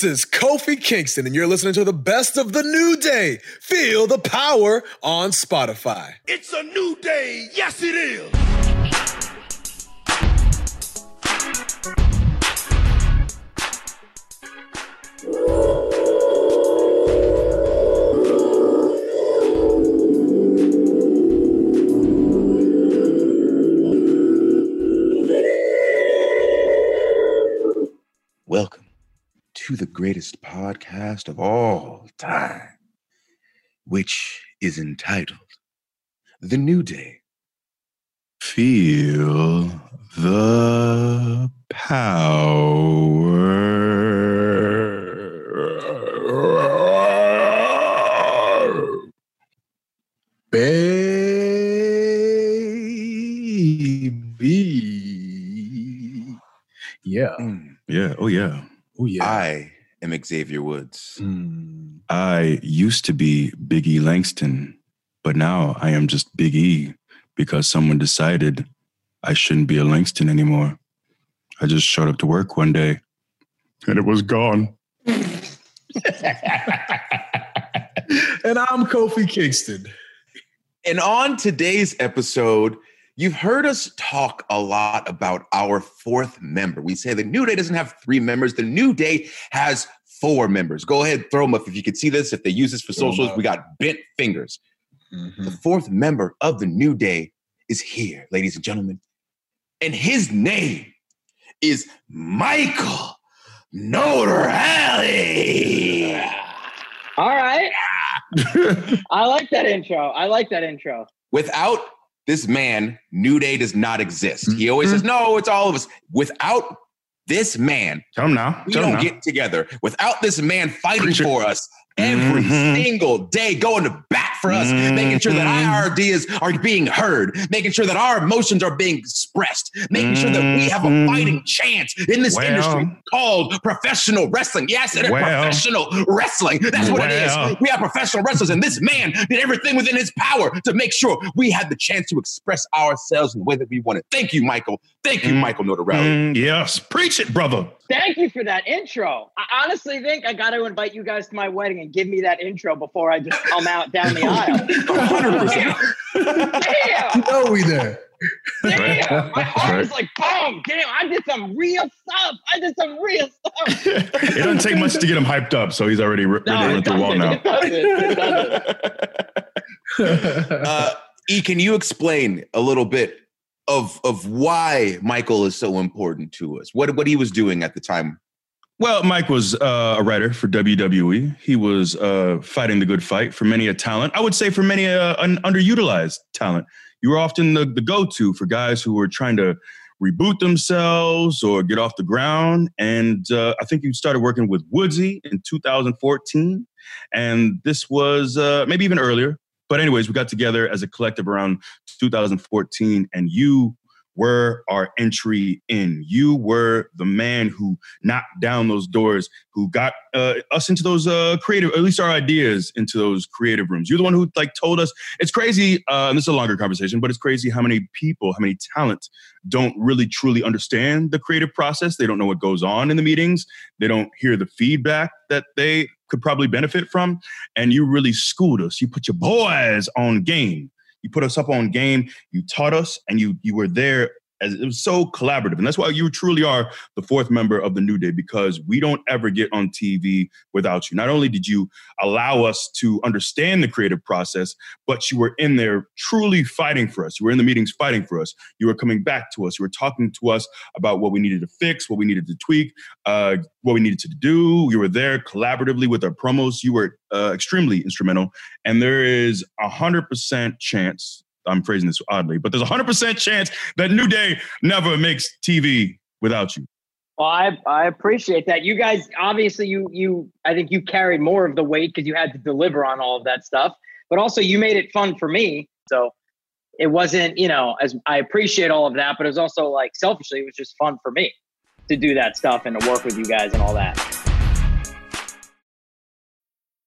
This is Kofi Kingston, and you're listening to the best of the new day. Feel the power on Spotify. It's a new day. Yes, it is. Greatest podcast of all time, which is entitled The New Day. Feel the power. Baby. Yeah. Mm. Yeah. Oh, yeah. Oh, yeah. I am Xavier Woods. Mm. I used to be Big E Langston, but now I am just Big E because someone decided I shouldn't be a Langston anymore. I just showed up to work one day and it was gone. and I'm Kofi Kingston. And on today's episode, you've heard us talk a lot about our fourth member. We say the New Day doesn't have three members, the New Day has four members. Go ahead, throw them up if you can see this. If they use this for socials, we got bent fingers. Mhm. The fourth member of the New Day is here, ladies and gentlemen. And his name is Michael Notarile. All right. I like that intro. I like that intro. Without this man, New Day does not exist. He always says, mm-hmm. no, it's all of us. Without this man, Tell him now. we Tell him don't now. get together. Without this man fighting Preach it. for us every Mhm. single day, going to bat for us, making sure that our ideas are being heard, making sure that our emotions are being expressed, making sure that we have a Mhm. fighting chance in this Well. industry called professional wrestling. Yes, it is Well. professional wrestling. That's what it Well. is. We are professional wrestlers, and this man did everything within his power to make sure we had the chance to express ourselves in the way that we wanted. Thank you, Michael. Thank you, Mm. Michael Notarile. Mm, yes. Preach it, brother. Thank you for that intro. I honestly think I got to invite you guys to my wedding and give me that intro before I just come out down the aisle. 100%. Damn! You know we there. Damn! My heart right. was like, boom! Damn! I did some real stuff. I did some real stuff. it doesn't take much to get him hyped up, so he's already re- ready to run through the wall now. It doesn't. It doesn't. uh, E, can you explain a little bit of of why Michael is so important to us? What what he was doing at the time? Well, Mike was uh, a writer for WWE. He was uh, fighting the good fight for many a talent. I would say for many uh, an underutilized talent. You were often the, the go-to for guys who were trying to reboot themselves or get off the ground. And uh, I think you started working with Woodsy in 2014, and this was uh, maybe even earlier. But anyways, we got together as a collective around 2014, and you were our entry in. You were the man who knocked down those doors, who got uh, us into those uh, creative, at least our ideas into those creative rooms. You're the one who like told us. It's crazy, uh, and this is a longer conversation, but it's crazy how many people, how many talent don't really truly understand the creative process. They don't know what goes on in the meetings. They don't hear the feedback that they could probably benefit from. And you really schooled us. You put your boys on game. You put us up on game. You taught us, and you you were there as it was so collaborative. And that's why you truly are the fourth member of the New Day because we don't ever get on TV without you. Not only did you allow us to understand the creative process, but you were in there truly fighting for us. You were in the meetings fighting for us. You were coming back to us. You were talking to us about what we needed to fix, what we needed to tweak, uh, what we needed to do. You were there collaboratively with our promos. You were uh, extremely instrumental. And there is a hundred percent chance I'm phrasing this oddly, but there's a hundred percent chance that New Day never makes TV without you. Well, I I appreciate that. You guys obviously you you I think you carried more of the weight because you had to deliver on all of that stuff, but also you made it fun for me. So it wasn't you know as I appreciate all of that, but it was also like selfishly it was just fun for me to do that stuff and to work with you guys and all that.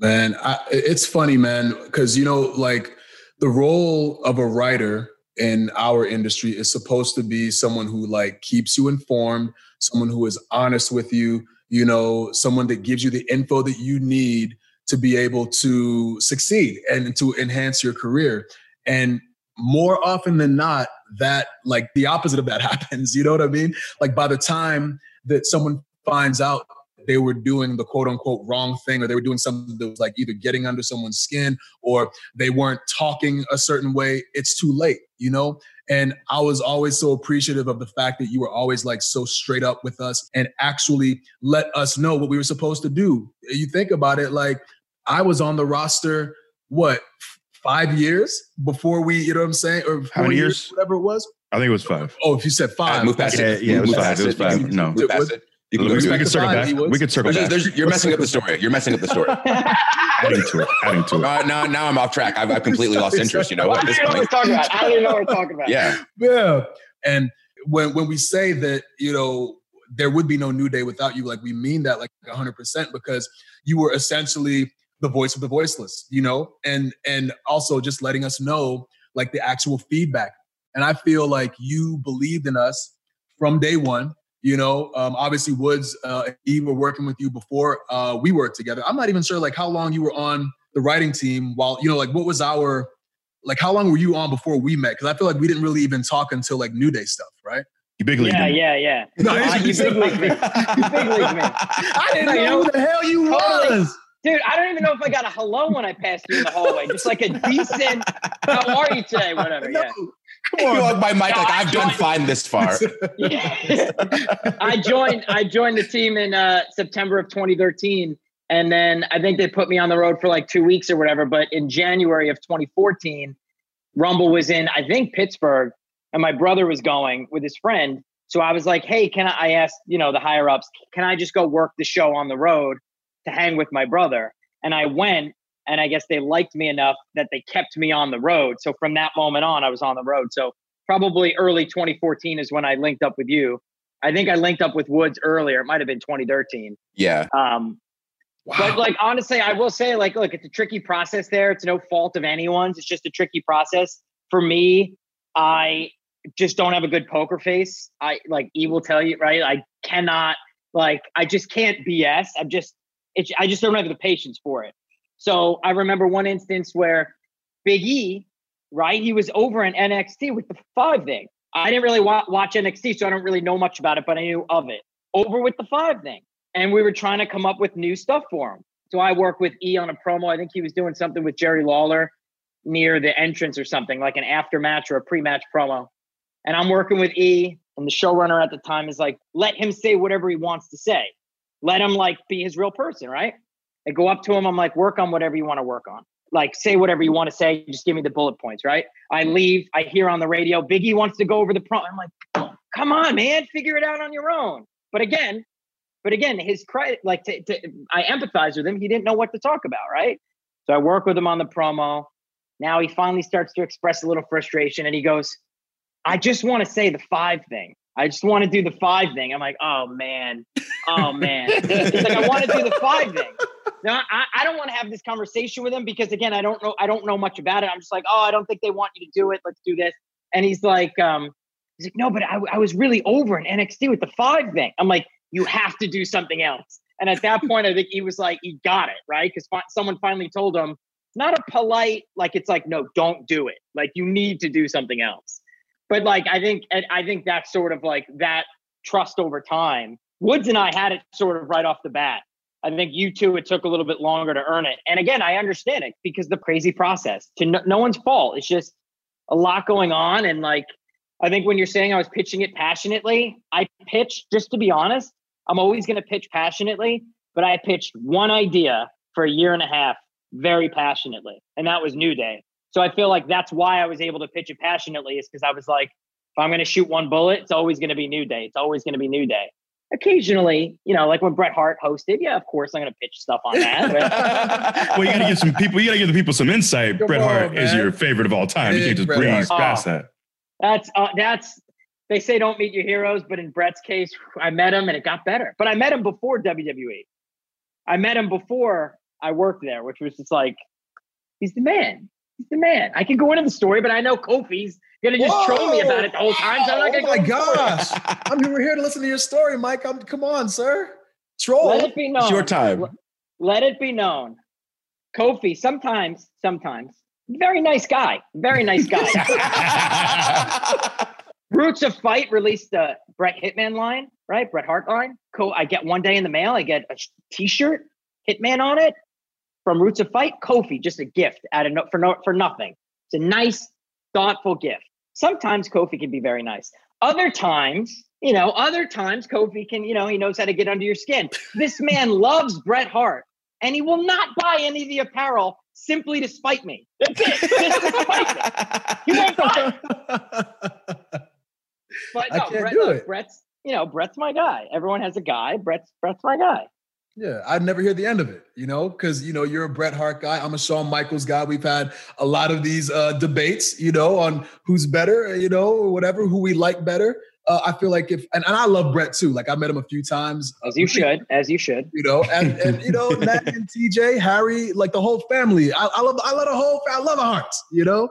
Man, I, it's funny, man, because you know, like the role of a writer in our industry is supposed to be someone who like keeps you informed, someone who is honest with you, you know, someone that gives you the info that you need to be able to succeed and to enhance your career. And more often than not, that like the opposite of that happens. You know what I mean? Like by the time that someone finds out they were doing the quote unquote wrong thing or they were doing something that was like either getting under someone's skin or they weren't talking a certain way, it's too late, you know? And I was always so appreciative of the fact that you were always like so straight up with us and actually let us know what we were supposed to do. You think about it, like I was on the roster, what, five years before we, you know what I'm saying? Or How many four years? Whatever it was. I think it was five. Oh, if you said Uh, five. move past Yeah, it. yeah, it was five. It was five. No. move past it. You can We, move we could circle back. We could circle There's- back. there's- You're messing up the story. You're messing up the story. Adding to it. Adding to it. Uh, now, now I'm off track. I've, I've completely lost interest. You know, I at don't know what we're talking about. I don't know what we're talking about. Yeah. Yeah. And when when we say that, you know, there would be no new day without you, like we mean that like 100% because you were essentially the voice of the voiceless, you know, and and also just letting us know like the actual feedback. And I feel like you believed in us from day one. You know, um, obviously Woods, uh, and Eve were working with you before uh, we worked together. I'm not even sure like how long you were on the writing team. While you know, like what was our like how long were you on before we met? Because I feel like we didn't really even talk until like New Day stuff, right? You big league. Yeah, yeah, yeah. No, Uh, you big league me. You big league me. I didn't You know know, who the hell you totally. was. Dude, I don't even know if I got a hello when I passed you in the hallway. Just like a decent, how are you today? Whatever. No, Yeah. Come You on. walk by Mike like No, I I've done fine this far. Yeah. I joined I joined the team in uh, September of 2013 and then I think they put me on the road for like 2 weeks or whatever but in January of 2014 Rumble was in I think Pittsburgh and my brother was going with his friend so I was like hey can I I asked you know the higher ups can I just go work the show on the road to hang with my brother and I went and I guess they liked me enough that they kept me on the road so from that moment on I was on the road so probably early 2014 is when I linked up with you. I think I linked up with Woods earlier. It might have been 2013. Yeah. Um, But like honestly, I will say, like, look, it's a tricky process there. It's no fault of anyone's. It's just a tricky process. For me, I just don't have a good poker face. I like E will tell you, right? I cannot like I just can't BS. I'm just it's I just don't have the patience for it. So I remember one instance where Big E, right? He was over in NXT with the five thing. I didn't really wa- watch NXT, so I don't really know much about it, but I knew of it. Over with the five thing. And we were trying to come up with new stuff for him. So I work with E on a promo. I think he was doing something with Jerry Lawler near the entrance or something, like an after match or a pre match promo. And I'm working with E, and the showrunner at the time is like, let him say whatever he wants to say. Let him like be his real person, right? I go up to him, I'm like, work on whatever you want to work on. Like, say whatever you want to say, just give me the bullet points, right? I leave, I hear on the radio, Biggie wants to go over the promo. I'm like, come on, man, figure it out on your own. But again, but again, his credit, like, to, to, I empathize with him. He didn't know what to talk about, right? So I work with him on the promo. Now he finally starts to express a little frustration and he goes, I just want to say the five thing. I just want to do the five thing. I'm like, oh man, oh man. He's like, I want to do the five thing. Now I, I don't want to have this conversation with him because again, I don't know, I don't know much about it. I'm just like, oh, I don't think they want you to do it. Let's do this. And he's like, um, he's like, no, but I, I was really over in NXT with the five thing. I'm like, you have to do something else. And at that point, I think he was like, he got it, right? Because fi- someone finally told him, not a polite, like, it's like, no, don't do it. Like, you need to do something else. But like, I think, I think that's sort of like that trust over time. Woods and I had it sort of right off the bat. I think you two, it took a little bit longer to earn it. And again, I understand it because the crazy process to no, no one's fault. It's just a lot going on. And like, I think when you're saying I was pitching it passionately, I pitched, just to be honest, I'm always going to pitch passionately, but I pitched one idea for a year and a half very passionately, and that was New Day. So I feel like that's why I was able to pitch it passionately, is because I was like, if I'm going to shoot one bullet, it's always going to be New Day. It's always going to be New Day. occasionally, you know, like when Bret Hart hosted, yeah, of course I'm going to pitch stuff on that. well, you got to give some people, you got to give the people some insight. Come Bret on, Hart is your favorite of all time. you can't just Bret breeze Hart. past Oh. that. That's uh, that's they say don't meet your heroes, but in Bret's case, I met him and it got better. But I met him before WWE. I met him before I worked there, which was just like he's the man. He's the man. I can go into the story, but I know Kofi's gonna just troll me about it the whole time. So I'm not oh gonna my go into the story. gosh. I'm we're here to listen to your story, Mike. I'm, come on, sir. Troll. Let it be known. It's your time. Let it be known. Kofi, sometimes, sometimes, very nice guy. Very nice guy. Roots of Fight released the Bret Hitman line, right? Bret Hart line. Cool. I get one day in the mail. I get a sh- T-shirt, Hitman on it, from Roots of Fight. Kofi, just a gift out of no, for no, for nothing. It's a nice, thoughtful gift. Sometimes Kofi can be very nice. Other times, you know, other times Kofi can, you know, he knows how to get under your skin. This man loves Bret Hart, and he will not buy any of the apparel simply to spite me. That's it. Just to spite me. He won't buy. But I no, can't Bret, do look. Bret's, you know, Bret's my guy. Everyone has a guy. Bret's Bret's my guy. Yeah, I'd never hear the end of it, you know, because you know you're a Bret Hart guy. I'm a Shawn Michaels guy. We've had a lot of these uh, debates, you know, on who's better, you know, or whatever, who we like better. Uh, I feel like if, and, and I love Bret too. Like I met him a few times, As you should. As you should. you know, and, and you know, Matt and TJ, Harry, like the whole family. I, I love, I love the whole, I love the Harts, you know.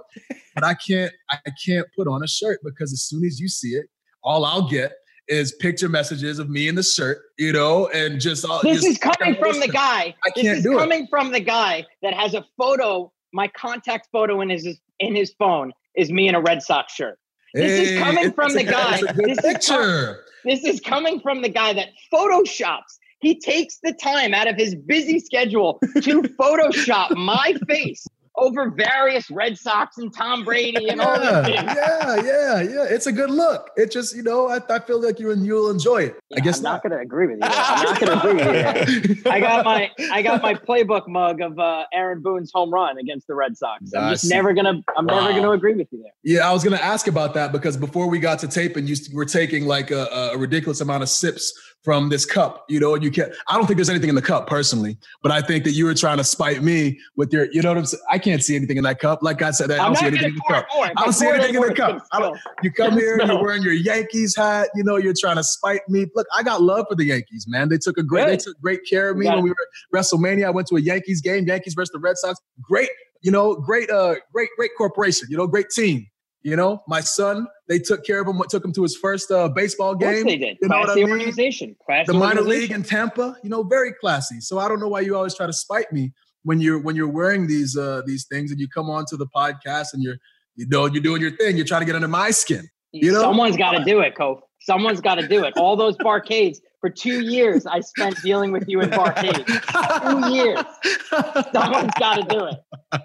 But I can't, I can't put on a shirt because as soon as you see it, all I'll get is picture messages of me in the shirt, you know, and just all. This just- is coming from the guy. I This can't is do it. coming from the guy that has a photo. My contact photo in his in his phone is me in a Red Sox shirt. This is coming from the guy. it's a good This is com- picture. This is coming from the guy that photoshops. He takes the time out of his busy schedule to Photoshop my face over various Red Sox and Tom Brady and all yeah, these things. yeah, yeah, yeah. It's a good look. It just, you know, I, I feel like you and you'll enjoy it. I guess I'm not. not going to agree with you. I'm not going to agree with you. I got my I got my playbook mug of uh, Aaron Boone's home run against the Red Sox. I'm just never gonna I'm never gonna agree with you there. Yeah, I was gonna ask about that because before we got to tape and you were taking like a, a ridiculous amount of sips from this cup, you know, and you can't. I don't think there's anything in the cup personally, but I think that you were trying to spite me with your, you know what I'm saying? I can't see anything in that cup. Like I said, I don't see anything in the cup. more. I don't see anything in the cup. I don't- You come here, you're wearing your Yankees hat. You know, you're trying to spite me. Look, I got love for the Yankees, man. They took a great, they took great care of me when we were at WrestleMania. I went to a Yankees game, Yankees versus the Red Sox. Great, you know, great, uh, great, great corporation. You know, great team. You know, my son, they took care of him. Took him to his first uh, baseball game. they did. You know what Classy I mean? organization. The minor league in Tampa. You know, very classy. So I don't know why you always try to spite me when you're when you're wearing these uh, these things and you come onto the podcast and you're you know you're doing your thing. You're trying to get under my skin. You know? Someone's got to do it, Kof. Someone's got to do it. All those barcades for two years, I spent dealing with you in barcades. Two years. Someone's got to do it.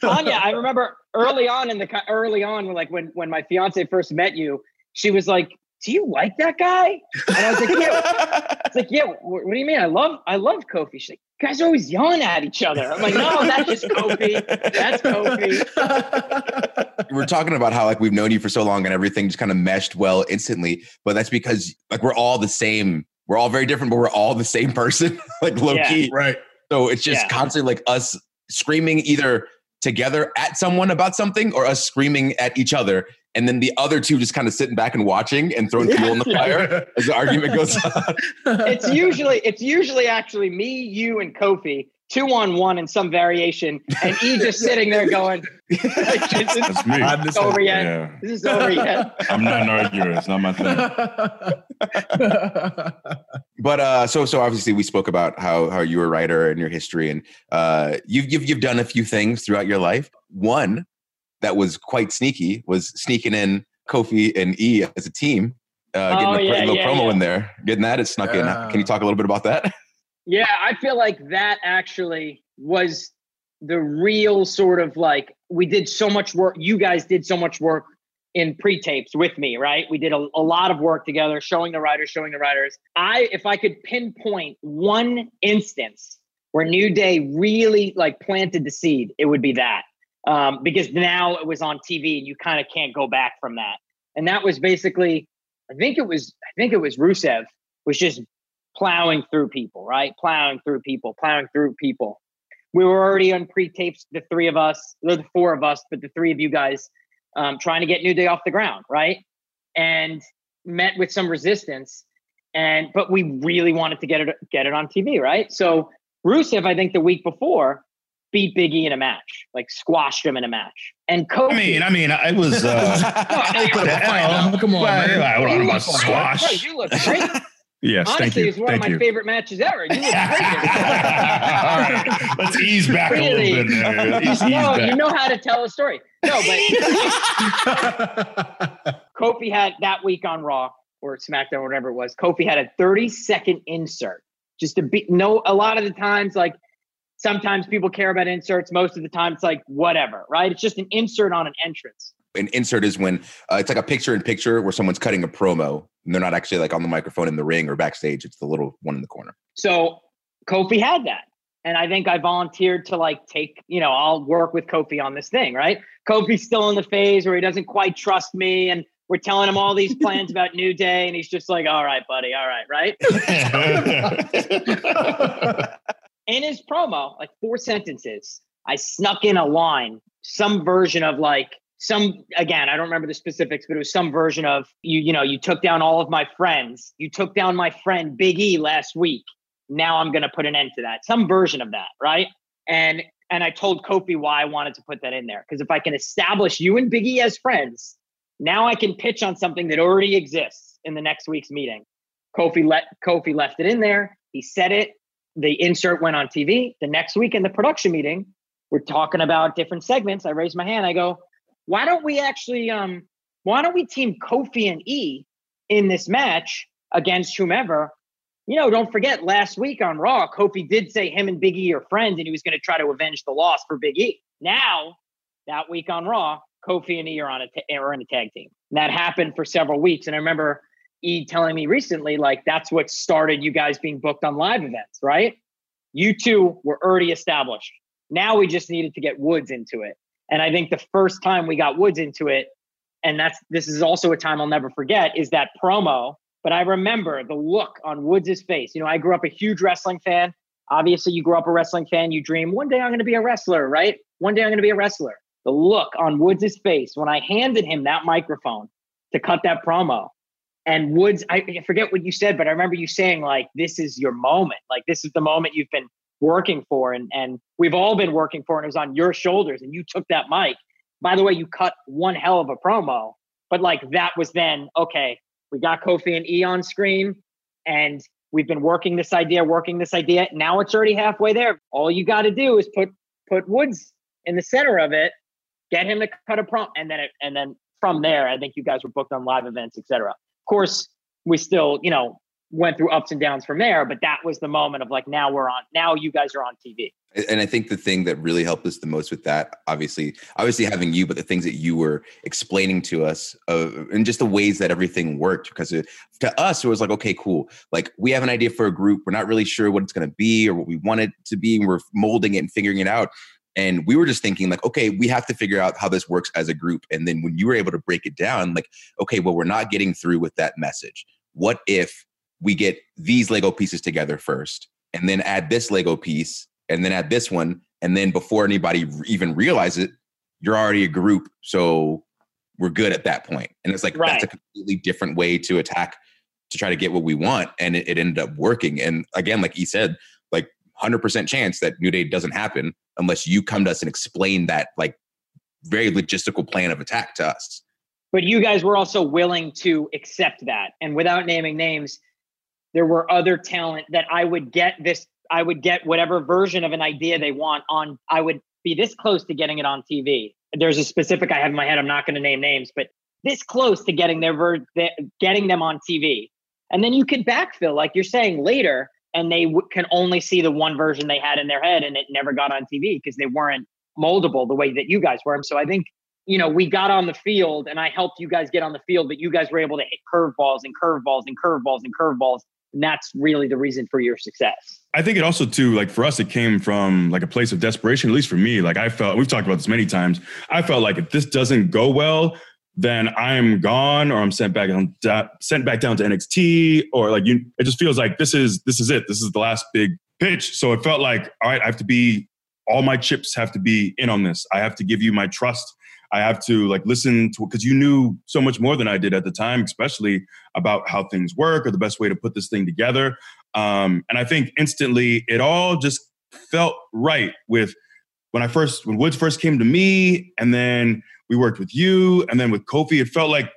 Tanya, I remember early on in the co- early on, like when when my fiance first met you, she was like, "Do you like that guy?" And I was like, "Yeah." It's like, "Yeah." wh- What do you mean? I love I love Kofi. She's like, "You guys are always yelling at each other." I'm like, "No, that's just Kofi. That's Kofi." we're talking about how like we've known you for so long and everything just kind of meshed well instantly but that's because like we're all the same we're all very different but we're all the same person like low Yeah. key right. so it's just Yeah. constantly like us screaming either together at someone about something or us screaming at each other and then the other two just kind of sitting back and watching and throwing fuel in the fire as the argument goes on. It's usually it's usually actually me, you, and Kofi, two on one in some variation, and E just sitting there going, like, "This is That's me. I it's over yet. Yeah. This is over yet." I'm not an arguer. It's not my thing. but uh so so obviously we spoke about how how you were a writer and your history and uh you've you've you've done a few things throughout your life one that was quite sneaky was sneaking in kofi and e as a team uh getting Oh, a yeah, little yeah, promo yeah. in there getting that it snuck in can you talk a little bit about that Yeah, I feel like that actually was the real sort of like we did so much work. You guys did so much work in pre-tapes with me, right? We did a, a lot of work together, showing the writers, showing the writers. I, if I could pinpoint one instance where New Day really like planted the seed, it would be that. Um, because now it was on TV and you kind of can't go back from that. And that was basically, I think it was, I think it was Rusev was just plowing through people, right? Plowing through people, plowing through people. We were already on pre-tapes, the three of us, or the four of us, but the three of you guys um, trying to get New Day off the ground, right? And met with some resistance. And but we really wanted to get it get it on TV, right? So Rusev, I think the week before, beat Biggie in a match, like squashed him in a match. And Kofi, I mean, I mean, I was. Uh, Come on, man. I don't know about Right, squash. you look great. Yes, thank Honestly, you. it's one Thank of my you. favorite matches ever. You look great. All right, let's ease back a little bit. There. Ease no, back. you know how to tell a story. No, but Kofi had that week on Raw or SmackDown, or whatever it was. Kofi had a 30 second insert just to be no. A lot of the times, like sometimes people care about inserts. Most of the time, it's like whatever, right? It's just an insert on an entrance. An insert is when uh, it's like a picture in picture where someone's cutting a promo and they're not actually like on the microphone in the ring or backstage. It's the little one in the corner. So Kofi had that. And I think I volunteered to like take, you know, I'll work with Kofi on this thing, right? Kofi's still in the phase where he doesn't quite trust me. And we're telling him all these plans about New Day. And he's just like, all right, buddy, all right, right? in his promo, like four sentences, I snuck in a line, some version of like some again, I don't remember the specifics, but it was some version of you, you know, you took down all of my friends. You took down my friend Big E last week. Now I'm gonna put an end to that. Some version of that, right? And and I told Kofi why I wanted to put that in there. Because if I can establish you and Big E as friends, now I can pitch on something that already exists in the next week's meeting. Kofi let Kofi left it in there. He said it the insert went on TV. The next week in the production meeting, we're talking about different segments. I raise my hand. I go, why don't we actually um why don't we team Kofi and E in this match against whomever? You know, don't forget last week on Raw, Kofi did say him and Big E are friends and he was going to try to avenge the loss for Big E. Now, that week on Raw, Kofi and E are on a ta- are in a tag team. And that happened for several weeks. And I remember E telling me recently, like that's what started you guys being booked on live events, right? You two were already established. Now we just needed to get Woods into it. And I think the first time we got Woods into it, and that's this is also a time I'll never forget, is that promo. But I remember the look on Woods' face. You know, I grew up a huge wrestling fan. Obviously, you grew up a wrestling fan, you dream, one day I'm going to be a wrestler, right? One day I'm going to be a wrestler. The look on Woods' face when I handed him that microphone to cut that promo. And Woods, I forget what you said, but I remember you saying, like, this is your moment. Like, this is the moment you've been working for. And, and we've all been working for, and it was on your shoulders. And you took that mic. By the way, you cut one hell of a promo, but like, that was then, okay, we got Kofi and E on screen, and we've been working this idea, working this idea. Now it's already halfway there. All you got to do is put put Woods in the center of it, get him to cut a promo, and then it, and then from there, I think you guys were booked on live events, etc. Of course, we still, you know, went through ups and downs from there, but that was the moment of like, now we're on. Now you guys are on TV. and i think the thing that really helped us the most with that obviously obviously having you but the things that you were explaining to us uh, and just the ways that everything worked because it, to us it was like okay cool like we have an idea for a group we're not really sure what it's going to be or what we want it to be we're molding it and figuring it out and we were just thinking like okay we have to figure out how this works as a group and then when you were able to break it down like okay well we're not getting through with that message what if we get these lego pieces together first and then add this lego piece and then add this one and then before anybody even realize it you're already a group so we're good at that point. and it's like that's a completely different way to attack to try to get what we want and it, it ended up working. And again like he said like 100% chance that new day doesn't happen unless you come to us and explain that like very logistical plan of attack to us. But you guys were also willing to accept that and without naming names there were other talent that i would get this i would get whatever version of an idea they want on i would be this close to getting it on tv there's a specific i have in my head i'm not going to name names but this close to getting their ver- getting them on tv and then you could backfill like you're saying later and they w- can only see the one version they had in their head and it never got on tv because they weren't moldable the way that you guys were. So i think you know, we got on the field and I helped you guys get on the field, but you guys were able to hit curveballs and curveballs and curveballs and curveballs. And that's really the reason for your success. I think it also too, like for us, it came from like a place of desperation. At least for me, like I felt, we've talked about this many times. I felt like if this doesn't go well, then I'm gone or I'm sent back on sent back down to NXT or like you it just feels like this is this is it. This is the last big pitch. So it felt like, all right, I have to be all my chips have to be in on this. I have to give you my trust. I have to like listen to because you knew so much more than I did at the time, especially about how things work or the best way to put this thing together. Um, and I think instantly it all just felt right with when I first when Woods first came to me, and then we worked with you, and then with Kofi, it felt like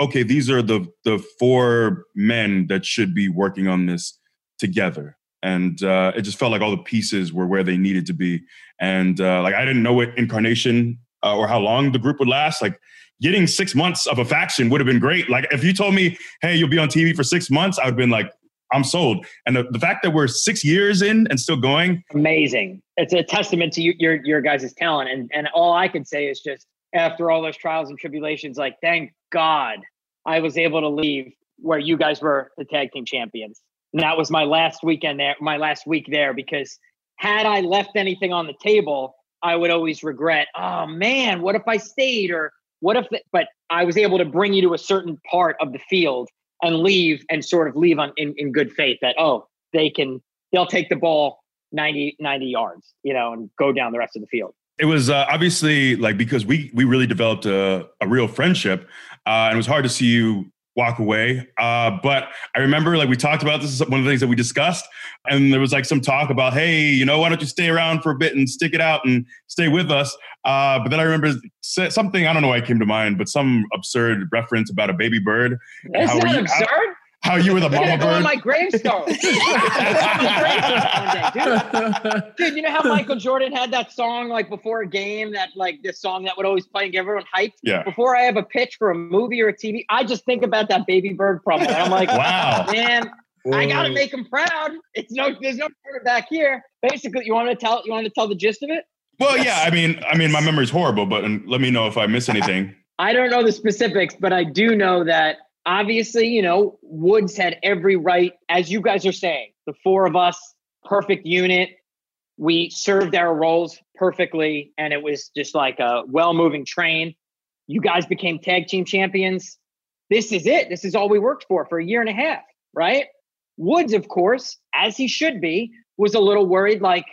okay, these are the the four men that should be working on this together. And uh, it just felt like all the pieces were where they needed to be. And uh, like I didn't know what incarnation uh, or how long the group would last. Like getting six months of a faction would have been great. Like if you told me, hey, you'll be on TV for six months, I would have been like, I'm sold. And the, the fact that we're six years in and still going, amazing. It's a testament to you, your your guys' talent. And and all I can say is just after all those trials and tribulations, like thank God I was able to leave where you guys were the tag team champions. And that was my last weekend there, my last week there, because had I left anything on the table, I would always regret, oh man, what if I stayed? Or what if, the, but I was able to bring you to a certain part of the field and leave and sort of leave on in, in good faith that, oh, they can, they'll take the ball 90, 90 yards, you know, and go down the rest of the field. It was uh, obviously like because we we really developed a, a real friendship, uh, and it was hard to see you walk away. Uh, but I remember like we talked about this is one of the things that we discussed, and there was like some talk about, hey, you know, why don't you stay around for a bit and stick it out and stay with us? Uh, but then I remember something I don't know why it came to mind, but some absurd reference about a baby bird. That's not you, absurd. How, how you were the mama bird. on my gravestone. dude. dude, you know how Michael Jordan had that song like before a game, that like this song that would always play and get everyone hyped. Yeah. Before I have a pitch for a movie or a TV, I just think about that baby bird problem. And I'm like, wow, man, I gotta make him proud. It's no, there's no back here. Basically, you want to tell, you want to tell the gist of it? Well, yeah. I mean, I mean, my memory's horrible, but um, let me know if I miss anything. I don't know the specifics, but I do know that obviously, you know, Woods had every right, as you guys are saying, the four of us, perfect unit. We served our roles perfectly, and it was just like a well moving train. You guys became tag team champions. This is it. This is all we worked for for a year and a half, right? Woods, of course, as he should be, was a little worried like,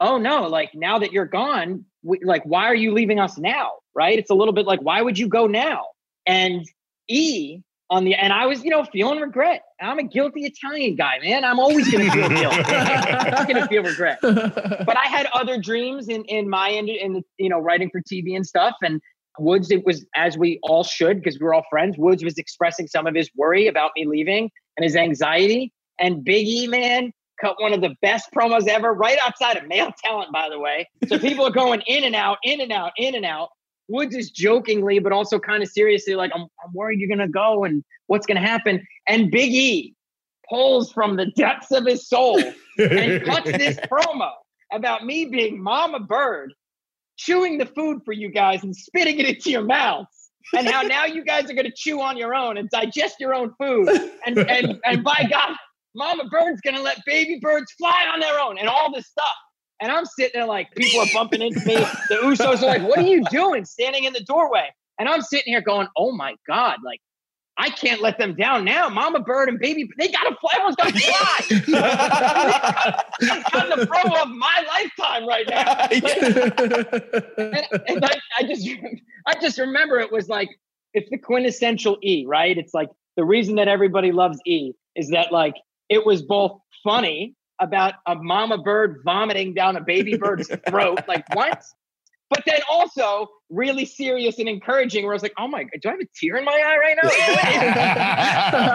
oh no, like now that you're gone, we, like, why are you leaving us now? Right? It's a little bit like, why would you go now? And E on the and I was, you know, feeling regret. I'm a guilty Italian guy, man. I'm always gonna feel guilt. I'm not gonna feel regret. But I had other dreams in in my end in you know writing for TV and stuff. And Woods, it was as we all should because we are all friends. Woods was expressing some of his worry about me leaving and his anxiety. And Big E, man, cut one of the best promos ever, right outside of male talent, by the way. So people are going in and out, in and out, in and out. Woods is jokingly, but also kind of seriously, like, I'm, I'm worried you're going to go and what's going to happen. And Big E pulls from the depths of his soul and cuts this promo about me being Mama Bird, chewing the food for you guys and spitting it into your mouths. And how now you guys are going to chew on your own and digest your own food. And, and, and by God, Mama Bird's going to let baby birds fly on their own and all this stuff. And I'm sitting there like people are bumping into me. The Usos are like, "What are you doing, standing in the doorway?" And I'm sitting here going, "Oh my god!" Like I can't let them down now. Mama Bird and Baby, they gotta fly. Everyone's gonna fly. on the promo of my lifetime right now. and, and I, I just, I just remember it was like it's the quintessential E, right? It's like the reason that everybody loves E is that like it was both funny about a mama bird vomiting down a baby bird's throat. Like, what? But then also really serious and encouraging, where I was like, oh my, God, do I have a tear in my eye right now?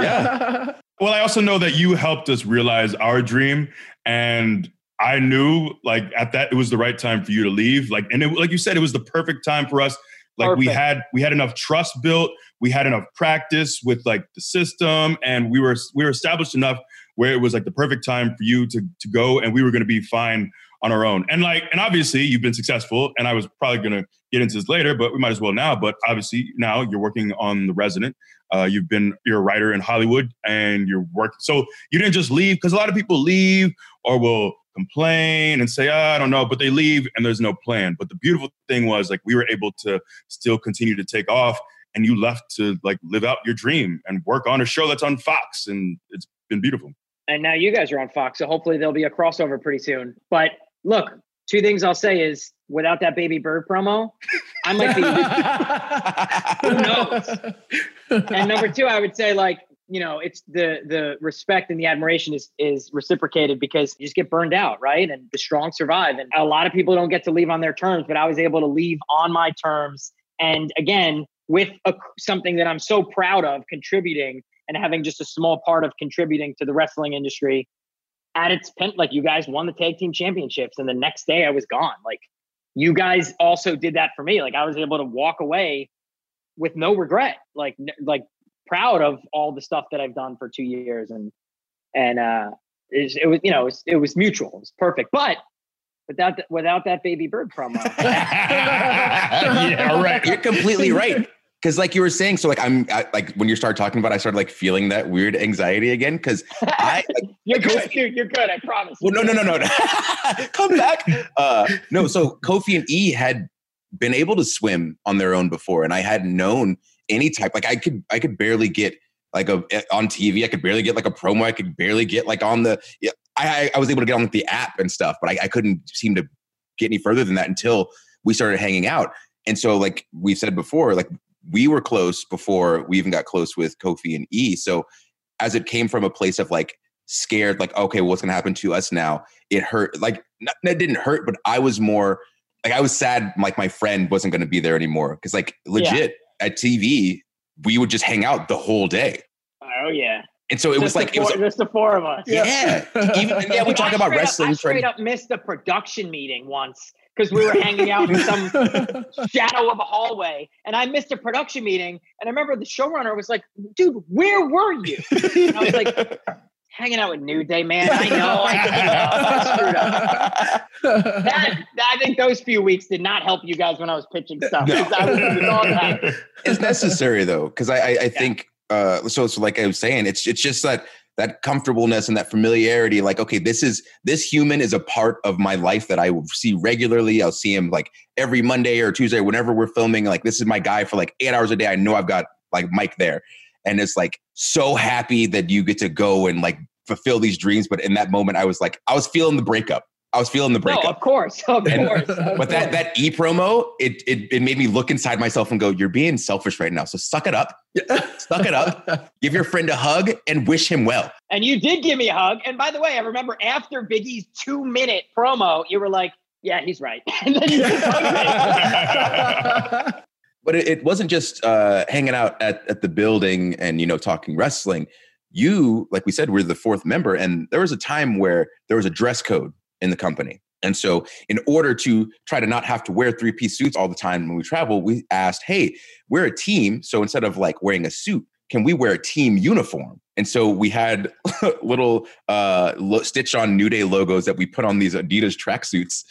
yeah. Well, I also know that you helped us realize our dream. And I knew like at that, it was the right time for you to leave. Like, and it, like you said, it was the perfect time for us. Like perfect. we had, we had enough trust built. We had enough practice with like the system and we were, we were established enough where it was like the perfect time for you to to go and we were going to be fine on our own. And like, and obviously you've been successful, and I was probably going to get into this later, but we might as well now. But obviously now you're working on The Resident. Uh, you've been you're a writer in Hollywood, and you're working. So you didn't just leave because a lot of people leave or will complain and say, oh, I don't know, but they leave and there's no plan. But the beautiful thing was like we were able to still continue to take off and you left to like live out your dream and work on a show that's on Fox, and it's been beautiful. And now you guys are on Fox, so hopefully there'll be a crossover pretty soon. But look, two things I'll say is without that baby bird promo, I might be. who knows? And number two, I would say like you know it's the the respect and the admiration is is reciprocated because you just get burned out right and the strong survive and a lot of people don't get to leave on their terms but i was able to leave on my terms and again with a, something that i'm so proud of contributing and having just a small part of contributing to the wrestling industry at its pen like you guys won the tag team championships and the next day i was gone like you guys also did that for me like i was able to walk away with no regret like like proud of all the stuff that I've done for two years, and and uh, it, it was you know it was, it was, mutual, it was perfect. But without the, without that baby bird promo, yeah, right. You're completely right. Because like you were saying, so like I'm I, like when you start talking about, it, I started like feeling that weird anxiety again. Because I like, you're good, dude. You're good. I promise. Well, no, no, no, no, no. Come back. Uh, no, so Kofi and E had been able to swim on their own before, and I hadn't known any type. Like I could I could barely get like a eh, on TV. I could barely get like a promo. I could barely get like on the. I I was able to get on the app and stuff, but I, I couldn't seem to get any further than that until we started hanging out. And so, like we said before, like we were close before we even got close with Kofi and E. So as it came from a place of like scared, like okay, what's going to happen to us now? It hurt. Like not, it didn't hurt, but I was more like I was sad. Like my friend wasn't going to be there anymore because like legit. Yeah at TV, we would just hang out the whole day. Yeah. And so it just was like four, it was just the four of us. Yeah, even yeah, we talk about wrestling. Up, I straight up missed a production meeting once because we were hanging out in some shadow of a hallway, and I missed a production meeting. And I remember the showrunner was like, "Dude, where were you?" And I was like, hanging out with New Day, man. I know. I, I screwed up. That, I think those few weeks did not help you guys when I was pitching stuff. No. Was, it's necessary though, because I, I, I yeah. think uh, so. So like I was saying, it's it's just that that comfortableness and that familiarity. Like, okay, this is this human is a part of my life that I see regularly. I'll see him like every Monday or Tuesday, whenever we're filming. Like, this is my guy for like eight hours a day. I know I've got like Mike there and it's like so happy that you get to go and like fulfill these dreams. But in that moment, I was like, I was feeling the breakup. I was feeling the breakup. No, of course, of and, course. Of but that that e promo, it, it it made me look inside myself and go, "You're being selfish right now. So suck it up, suck it up. Give your friend a hug and wish him well." And you did give me a hug. And by the way, I remember after Big E's two minute promo, you were like, "Yeah, he's right." and then you but it, it, wasn't just uh, hanging out at, at the building and you know talking wrestling you, like we said, we're the fourth member. And there was a time where there was a dress code in the company. And so, in order to try to not have to wear three piece suits all the time when we travel, we asked, hey, we're a team. So instead of like wearing a suit, can we wear a team uniform? And so we had little uh, stitch on New Day logos that we put on these Adidas tracksuits.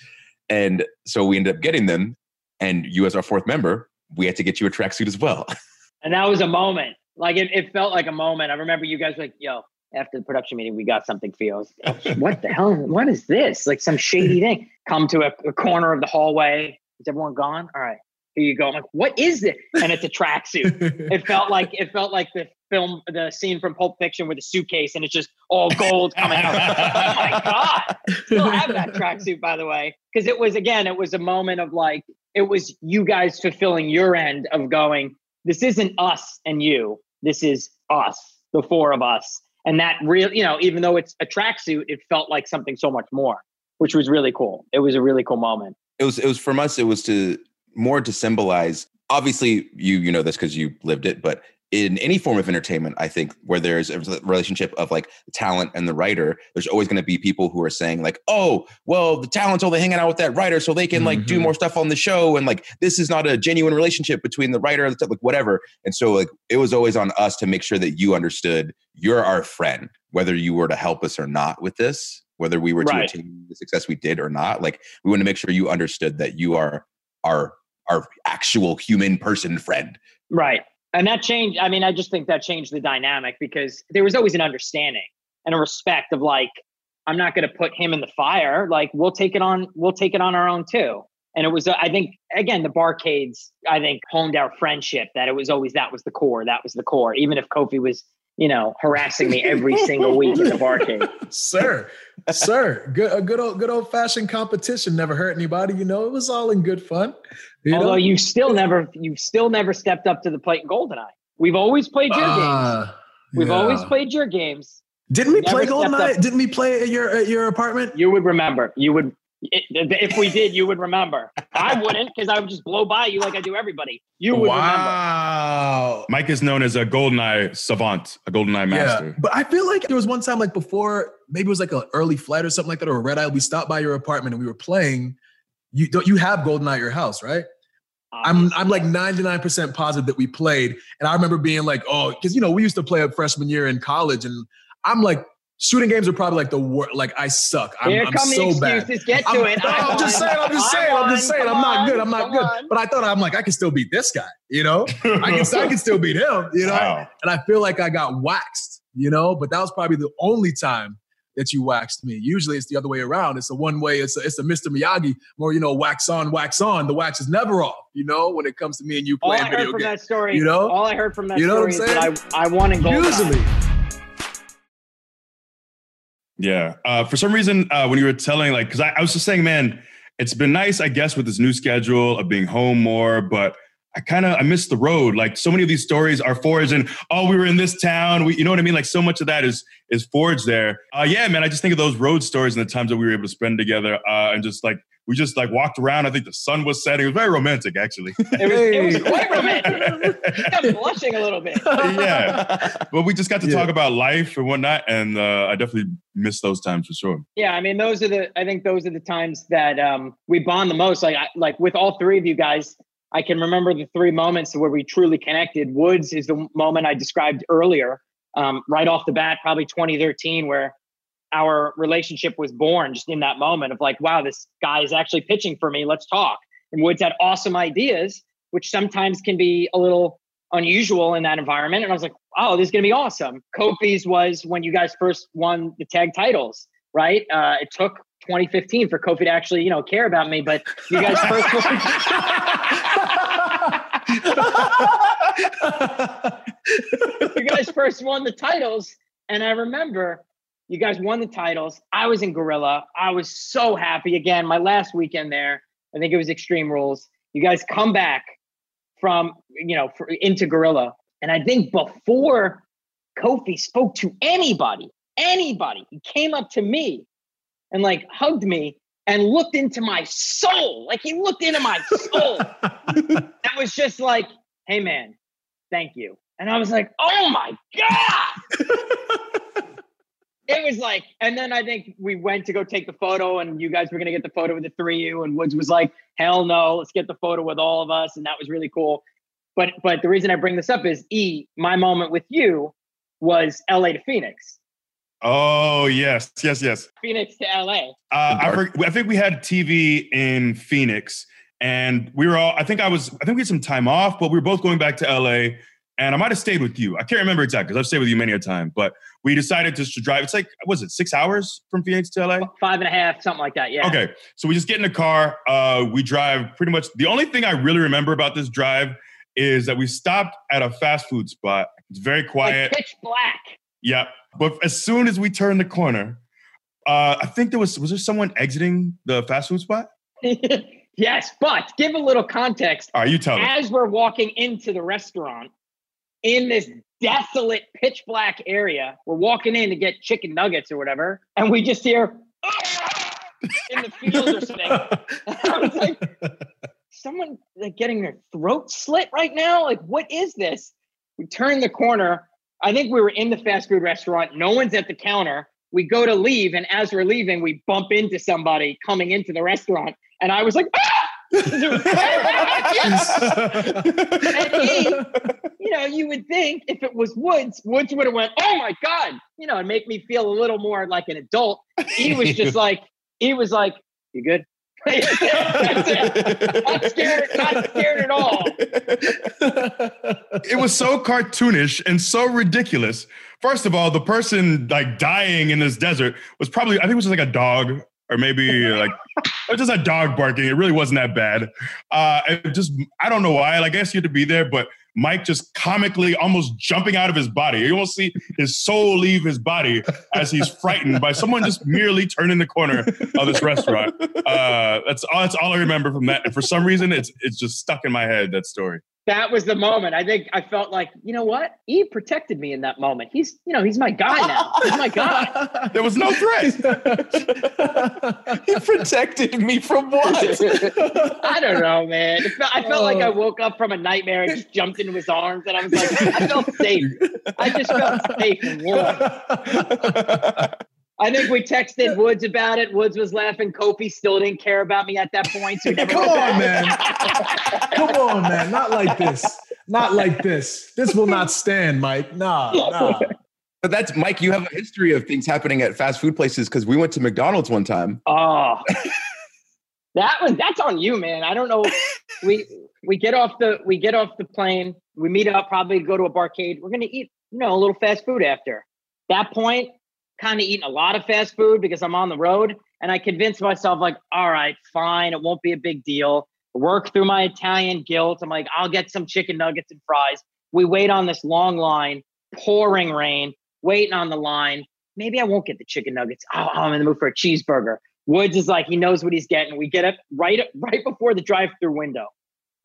And so we ended up getting them. And you, as our fourth member, we had to get you a tracksuit as well. And that was a moment. Like it, it felt like a moment. I remember you guys like, yo, after the production meeting, we got something for you. Was, oh, what the hell? What is this? Like some shady thing. Come to a, a, corner of the hallway. Is everyone gone? All right. Here you go. I'm like, what is it? And it's a tracksuit. it felt like it felt like the film, the scene from Pulp Fiction with a suitcase and it's just all gold coming out. oh my God. Still have that tracksuit, by the way. Because it was again, it was a moment of like, it was you guys fulfilling your end of going, this isn't us and you this is us, the four of us. And that real, you know, even though it's a tracksuit, it felt like something so much more, which was really cool. It was a really cool moment. It was, it was from us, it was to more to symbolize, obviously you, you know this because you lived it, but in any form of entertainment, I think where there's a relationship of like the talent and the writer, there's always going to be people who are saying like, "Oh, well, the talent's only hanging out with that writer, so they can like mm-hmm. do more stuff on the show," and like this is not a genuine relationship between the writer and the like whatever. And so like it was always on us to make sure that you understood you're our friend, whether you were to help us or not with this, whether we were to right. attain the success we did or not. Like we want to make sure you understood that you are our our actual human person friend. Right and that changed i mean i just think that changed the dynamic because there was always an understanding and a respect of like i'm not going to put him in the fire like we'll take it on we'll take it on our own too And it was, uh, I think, again, the barcades, I think, honed our friendship that it was always that was the core. That was the core. Even if Kofi was, you know, harassing me every single week in the barcade. sir, sir, good, a good old, good old fashioned competition never hurt anybody. You know, it was all in good fun. You Although know? you still never, you still never stepped up to the plate in Goldeneye. We've always played your games. Ah, We've yeah. always played your games. Didn't we never play stepped Goldeneye? up. Didn't we play at your at your apartment? You would remember. You would, if we did, you would remember. I wouldn't because I would just blow by you like I do everybody. You would remember. wow. Mike is known as a GoldenEye savant, a GoldenEye master. Yeah, but I feel like there was one time, like before, maybe it was like an early flight or something like that, or a red eye. We stopped by your apartment and we were playing. You don't you have Goldeneye at your house, right? I'm I'm like 99% positive that we played. And I remember being like, oh, because you know, we used to play a freshman year in college, and I'm like, shooting games are probably like the worst. Like I suck. I'm, Here I'm come so the bad. excuses. Get to I'm, it. no, I I'm just saying, I'm just saying, I'm just saying, I'm not good. I'm not good. on. But I thought I'm like, I can still beat this guy, you know? I can I can still beat him, you know? Wow. And I feel like I got waxed, you know, but that was probably the only time that you waxed me. Usually it's the other way around. It's a one way, it's a, it's a Mr. Miyagi, more, you know, wax on, wax on. The wax is never off, you know, when it comes to me and you playing video games. All I heard from games. that story, you know? all I heard from that You know story what I'm is that I, I won in Goldeneye. Usually. Yeah. Uh, for some reason, uh, when you were telling, like, because I, I was just saying, man, it's been nice, I guess, with this new schedule of being home more, but I kind of I miss the road. Like so many of these stories are forged, and oh, we were in this town. We, you know what I mean? Like so much of that is is forged there. Uh, yeah, man. I just think of those road stories and the times that we were able to spend together, uh, and just like we just like walked around. I think the sun was setting. It was very romantic, actually. It was, it was quite romantic. I'm blushing a little bit. yeah, but we just got to Yeah. talk about life and whatnot, and uh, I definitely miss those times for sure. Yeah, I mean, those are the. I think those are the times that um, we bond the most. Like, I, like with all three of you guys, I can remember the three moments where we truly connected. Woods is the moment I described earlier, um, right off the bat, probably 2013, where our relationship was born just in that moment of like, wow, this guy is actually pitching for me. Let's talk. And Woods had awesome ideas, which sometimes can be a little unusual in that environment. And I was like, oh, this is going to be awesome. Kofi's was when you guys first won the tag titles, right? Uh, it took 2015 for Kofi to actually, you know, care about me, but you guys first you guys first won the titles. And I remember you guys won the titles. I was in Gorilla. I was so happy. Again, my last weekend there, I think it was Extreme Rules. You guys come back from, you know, for, into Gorilla. And I think before Kofi spoke to anybody, anybody, he came up to me and like hugged me and looked into my soul. Like he looked into my soul. and was just like, hey man, thank you. And I was like, oh my God. it was like, and then I think we went to go take the photo, and you guys were gonna get the photo with the three of you, and Woods was like, hell no, let's get the photo with all of us. And that was really cool. But but the reason I bring this up is E, my moment with you was LA to Phoenix. Oh yes, yes, yes. Phoenix to LA. Uh, I, Dark. for, I think we had TV in Phoenix, and we were all. I think I was. I think we had some time off, but we were both going back to LA. And I might have stayed with you. I can't remember exactly because I've stayed with you many a time. But we decided just to drive. It's like was it six hours from Phoenix to LA? Five and a half, something like that. Yeah. Okay, so we just get in the car. Uh, we drive pretty much. The only thing I really remember about this drive is that we stopped at a fast food spot. It's very Like quiet. pitch black. Yeah, but as soon as we turned the corner, uh, I think there was was there someone exiting the fast food spot? yes, but give a little context. All right, you tell me. As we're walking into the restaurant in this desolate, pitch black area, we're walking in to get chicken nuggets or whatever, and we just hear in the field or something. I was like, someone like getting their throat slit right now? Like, what is this? We turn the corner. I think we were in the fast food restaurant. No one's at the counter. We go to leave, and as we're leaving, we bump into somebody coming into the restaurant. And I was like, ah! He, you know, you would think if it was Woods, Woods would have went, "Oh my god," you know, and make me feel a little more like an adult. He was just like, he was like, "You good?" Not scared, not scared at all. it was so cartoonish and so ridiculous. First of all, the person like dying in this desert was probably I think it was just like a dog or maybe like just a dog barking. It really wasn't that bad. Uh, it just I don't know why. Like, I guess you had to be there, but Mike just comically almost jumping out of his body. You almost see his soul leave his body as he's frightened by someone just merely turning the corner of this restaurant. Uh, that's all. That's all I remember from that. And for some reason, it's it's just stuck in my head. That story that was the moment. I think I felt like, you know what? He protected me in that moment. He's, you know, he's my guy now. He's my guy. there was no threat. he protected me from what? I don't know, man. Felt, I felt like I oh. woke up from a nightmare and just jumped into his arms, and I was like, I felt safe. I just felt safe and warm. I think we texted Woods about it. Woods was laughing. Kofi still didn't care about me at that point. So Come on, man. Come on, man. Not like this. Not like this. This will not stand, Mike. Nah, nah. But that's Mike. You have a history of things happening at fast food places because we went to McDonald's one time. Oh, that was that's on you, man. I don't know. We we get off the we get off the plane. We meet up. Probably go to a barcade. We're gonna eat, you know, a little fast food after. That point, kind of eating a lot of fast food because I'm on the road. And I convinced myself, like, all right, fine, it won't be a big deal. Work through my Italian guilt. I'm like, I'll get some chicken nuggets and fries. We wait on this long line, pouring rain, waiting on the line. Maybe I won't get the chicken nuggets. Oh, oh I'm in the mood for a cheeseburger. Woods is like, he knows what he's getting. We get up right, right before the drive through window,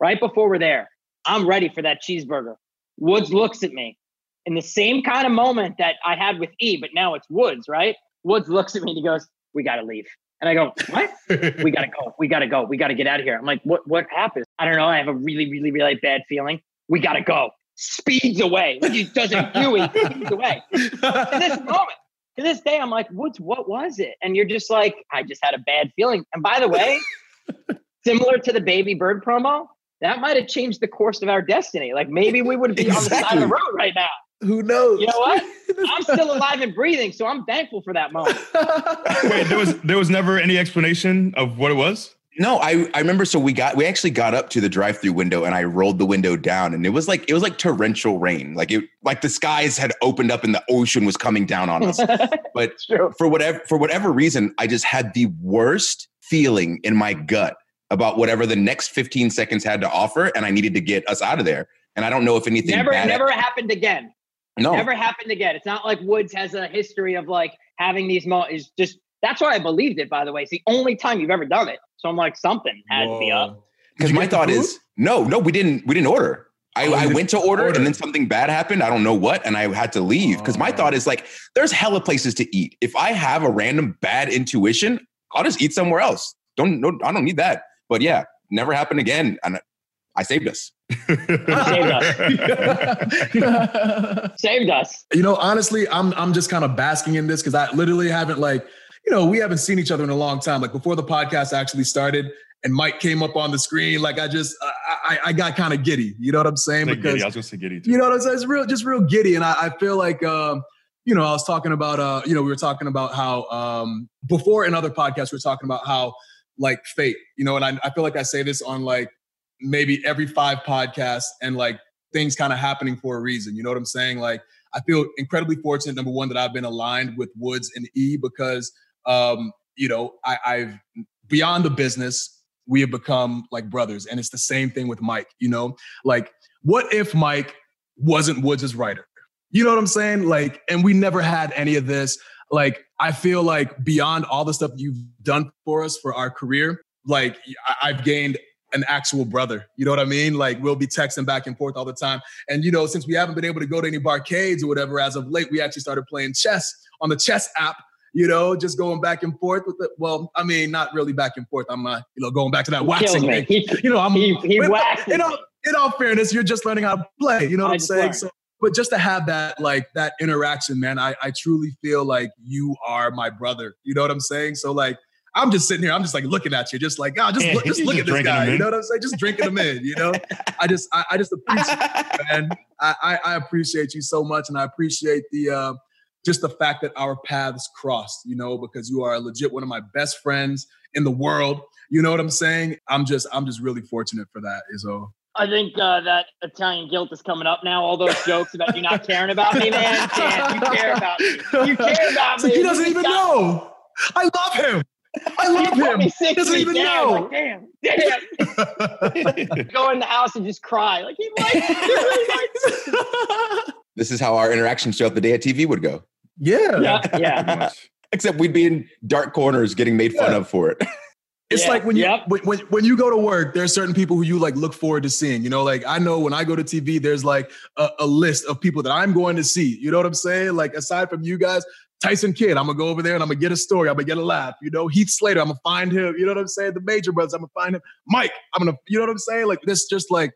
right before we're there. I'm ready for that cheeseburger. Woods looks at me in the same kind of moment that I had with E, but now it's Woods, right? Woods looks at me and he goes, "We got to leave." And I go, "What? we got to go. We got to go. We got to get out of here." I'm like, "What? What happened?" I don't know. I have a really, really, really bad feeling. We got to go. Speeds away. Like he doesn't do it. Speeds away. to this moment, to this day, I'm like, "Woods, what was it?" And you're just like, "I just had a bad feeling." And by the way, similar to the baby bird promo, that might have changed the course of our destiny. Like maybe we would be exactly. on the side of the road right now. Who knows? You know what? I'm still alive and breathing, so I'm thankful for that moment. Wait, there was there was never any explanation of what it was? No, I, I remember so we got we actually got up to the drive-through window and I rolled the window down and it was like it was like torrential rain. Like it like the skies had opened up and the ocean was coming down on us. But for whatever for whatever reason, I just had the worst feeling in my gut about whatever the next 15 seconds had to offer and I needed to get us out of there. And I don't know if anything never never happened again. No. Never happened again. It's not like Woods has a history of like having these moments. Just that's why I believed it, by the way. It's the only time you've ever done it. So I'm like, something had Whoa. to be up. Because my thought food? is no, no, we didn't we didn't order. I, oh, I went to order, order, and then something bad happened. I don't know what, and I had to leave because my thought oh. is like, there's hella places to eat. If I have a random bad intuition, I'll just eat somewhere else. Don't no, I don't need that. But yeah, never happened again, and I saved us. Saved us. Saved us. You know, honestly, I'm I'm just kind of basking in this because I literally haven't like, you know, we haven't seen each other in a long time. Like before the podcast actually started, and Mike came up on the screen, like I just I I, got kind of giddy. You know what I'm saying? Because giddy. I was gonna say giddy too. You know what I'm saying? It's real, just real giddy, and I, I feel like. Um, you know, I was talking about, uh, you know, we were talking about how um, before in other podcasts, we were talking about how like fate, you know, and I, I feel like I say this on like maybe every five podcasts and like things kind of happening for a reason. You know what I'm saying? Like I feel incredibly fortunate, number one, that I've been aligned with Woods and E because um, you know, I, I've beyond the business, we have become like brothers. And it's the same thing with Mike, you know? Like, what if Mike wasn't Woods' writer? You know what I'm saying? Like, and we never had any of this. Like, I feel like beyond all the stuff you've done for us for our career, like I've gained an actual brother. You know what I mean? Like we'll be texting back and forth all the time. And you know, since we haven't been able to go to any barcades or whatever as of late, we actually started playing chess on the chess app. You know, just going back and forth with it. Well, I mean, not really back and forth. I'm, uh, you know, going back to that he waxing thing. He, you know, I'm. He, he waxed. In all, in all fairness, you're just learning how to play. You know what I am saying? So, but just to have that like that interaction, man, I I truly feel like you are my brother. You know what I'm saying? So like I'm just sitting here, I'm just like looking at you, just like, oh, just, look, just look at this guy. You know what I'm saying? Just drinking them in, you know? I just, I, I just appreciate you, man. I, I, I, appreciate you so much. And I appreciate the, uh, just the fact that our paths crossed, you know, because you are a legit one of my best friends in the world. You know what I'm saying? I'm just, I'm just really fortunate for that, Izzo. I think uh, that Italian guilt is coming up now. All those jokes about you not caring about me, man. Dan, you care about me. You care about me. So he doesn't even know. I love him. I love He put him. me six Doesn't even down, know. Like, damn, damn. Go in the house and just cry. Like he likes it. He really likes. This is how our interactions throughout the day at TV would go. yeah. Yeah, yeah. Except we'd be in dark corners getting made fun of for it. It's Yeah, like when you yep. when, when when you go to work, there are certain people who you like look forward to seeing. You know, like I know when I go to TV, there's like a, a list of people that I'm going to see. You know what I'm saying? Like aside from you guys, Tyson Kidd, I'm gonna go over there and I'm gonna get a story. I'm gonna get a laugh. You know, Heath Slater, I'm gonna find him. You know what I'm saying? The Major Brothers, I'm gonna find him. Mike, I'm gonna. You know what I'm saying? Like this, just like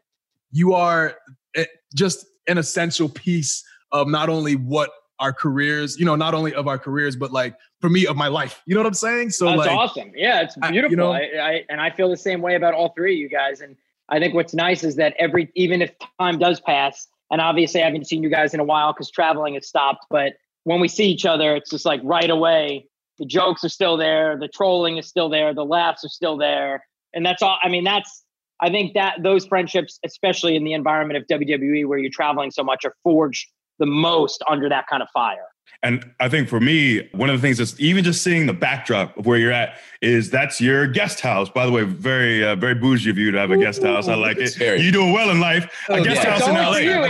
you are eh, just an essential piece of not only what our careers, you know, not only of our careers, but like for me of my life. You know what I'm saying? So That's like, awesome. Yeah, it's I- you beautiful. know- I, I and I feel the same way about all three of you guys. And I think what's nice is that every even if time does pass, and obviously I haven't seen you guys in a while because traveling has stopped, but when we see each other, it's just like right away. The jokes are still there, the trolling is still there, the laughs are still there, and that's all. I mean, that's I think that those friendships, especially in the environment of WWE where you're traveling so much, are forged the most under that kind of fire. And I think for me, one of the things that's even just seeing the backdrop of where you're at is that's your guest house. By the way, very uh, very bougie of you to have a guest house. I like it. Very. You doing well in life. A Oh, guest yeah. house in LA.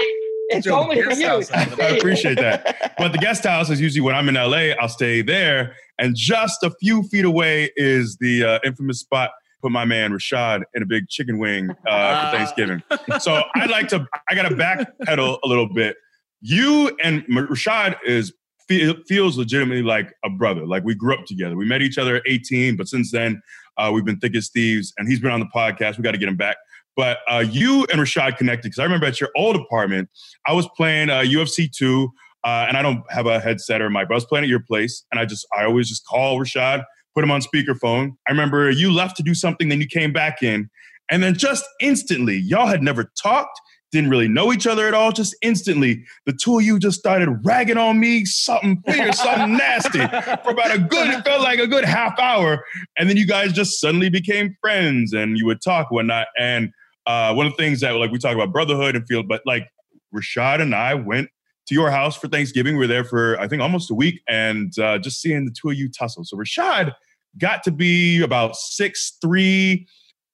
It's Joe, only for you. I appreciate that. But the guest house is usually when I'm in LA, I'll stay there. And just a few feet away is the uh, infamous spot. Put my man Rashad in a big chicken wing uh, for Thanksgiving. So I'd like to, I got to backpedal a little bit. You and Rashad is feels legitimately like a brother. Like we grew up together. We met each other at 18, but since then uh, we've been thick as thieves. And he's been on the podcast. We got to get him back. But uh, you and Rashad connected because I remember at your old apartment, I was playing uh, UFC 2, uh, and I don't have a headset or mic, but I was playing at your place, and I just I always just call Rashad, put him on speakerphone. I remember you left to do something, then you came back in, and then just instantly, y'all had never talked, didn't really know each other at all. Just instantly, the two of you just started ragging on me, something weird, something nasty, for about a good, it felt like a good half hour, and then you guys just suddenly became friends, and you would talk whatnot, and uh, one of the things that like we talk about brotherhood and feel, but like Rashad and I went to your house for Thanksgiving. We were there for I think almost a week, and uh, just seeing the two of you tussle. So Rashad got to be about six three,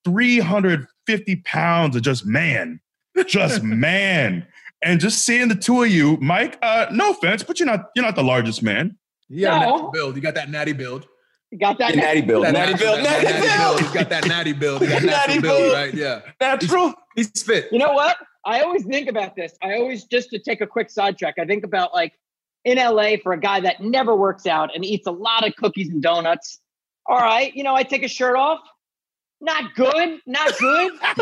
three hundred fifty pounds of just man, just man, and just seeing the two of you, Mike. Uh, no offense, but you're not you're not the largest man. Yeah, No. build. You got that natty build. You got that? natty build. Natty build. Natty natty build. He's got that natty build. He got Natty natural build, build. right? Yeah. Natural. He's fit. You know what? I always think about this. I always just to take a quick sidetrack. I think about like in LA for a guy that never works out and eats a lot of cookies and donuts. All right, you know, I take a shirt off. Not good, not good.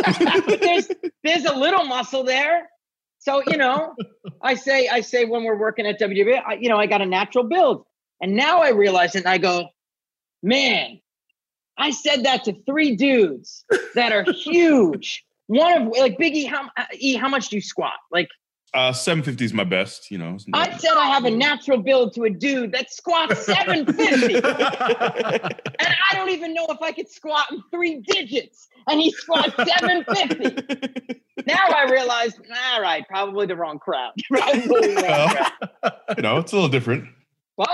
but there's there's a little muscle there. So you know, I say I say when we're working at WWE, I, you know, I got a natural build, and now I realize it, and I go, man, I said that to three dudes that are huge. One of like Biggie, how E, how much do you squat? Like Uh, 750 is my best, you know. I said, I have a natural build to a dude that squats 750, and I don't even know if I could squat in three digits, and he squats 750. now I realize, all right, probably the wrong crowd. Probably the wrong crowd. you know, it's a little different. But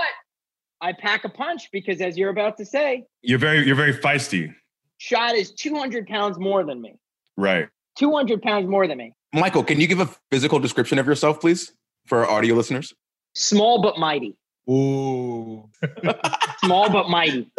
I pack a punch because, as you're about to say, You're very you're very feisty, Shad is 200 pounds more than me. right? 200 pounds more than me. Michael, can you give a physical description of yourself, please, for our audio listeners? Small but mighty. Ooh. Small but mighty.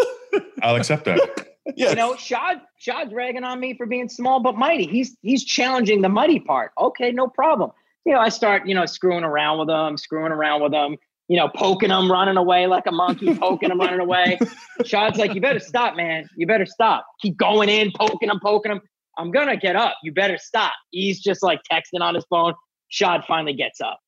I'll accept that. Yes. You know, Shad Shad's ragging on me for being small but mighty. He's he's challenging the mighty part. Okay, no problem. You know, I start, you know, screwing around with him, screwing around with him, you know, poking him, running away like a monkey, poking him, running away. Shad's like, you better stop, man. You better stop. Keep going in, poking him, poking him. I'm gonna get up. You better stop. He's just like texting on his phone. Shad finally gets up.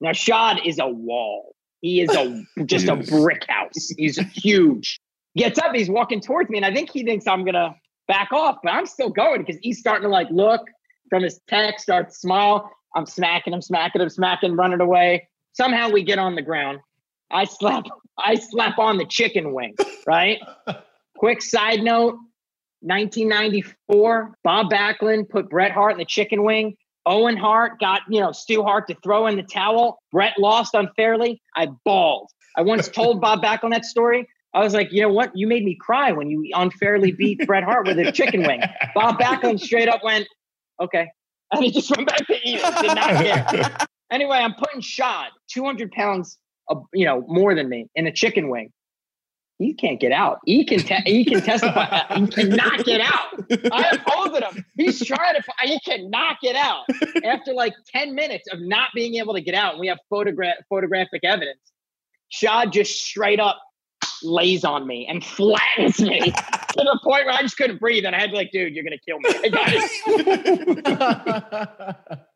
Now Shad is a wall. He is a just a brick house. He's huge. Gets up, he's walking towards me, and I think he thinks I'm gonna back off, but I'm still going because he's starting to like look from his text, start to smile. I'm smacking him, smacking him, smacking, him, running away. Somehow we get on the ground. I slap, I slap on the chicken wing, right? Quick side note 1994, Bob Backlund put Bret Hart in the chicken wing. Owen Hart got, you know, Stu Hart to throw in the towel. Bret lost unfairly. I bawled. I once told Bob Backlund that story. I was like, you know what? You made me cry when you unfairly beat Bret Hart with a chicken wing. Bob Backlund straight up went, okay. And he just went back to eating. Did not care. anyway, I'm putting Shad, 200 pounds, of, you know, more than me, in a chicken wing. He can't get out. He can te- he can testify. Uh, he cannot get out. I opposed him. He's trying to. He cannot get out. After like ten minutes of not being able to get out, and we have photograph photographic evidence. Shad just straight up lays on me and flattens me to the point where I just couldn't breathe, and I had to like, dude, you're gonna kill me.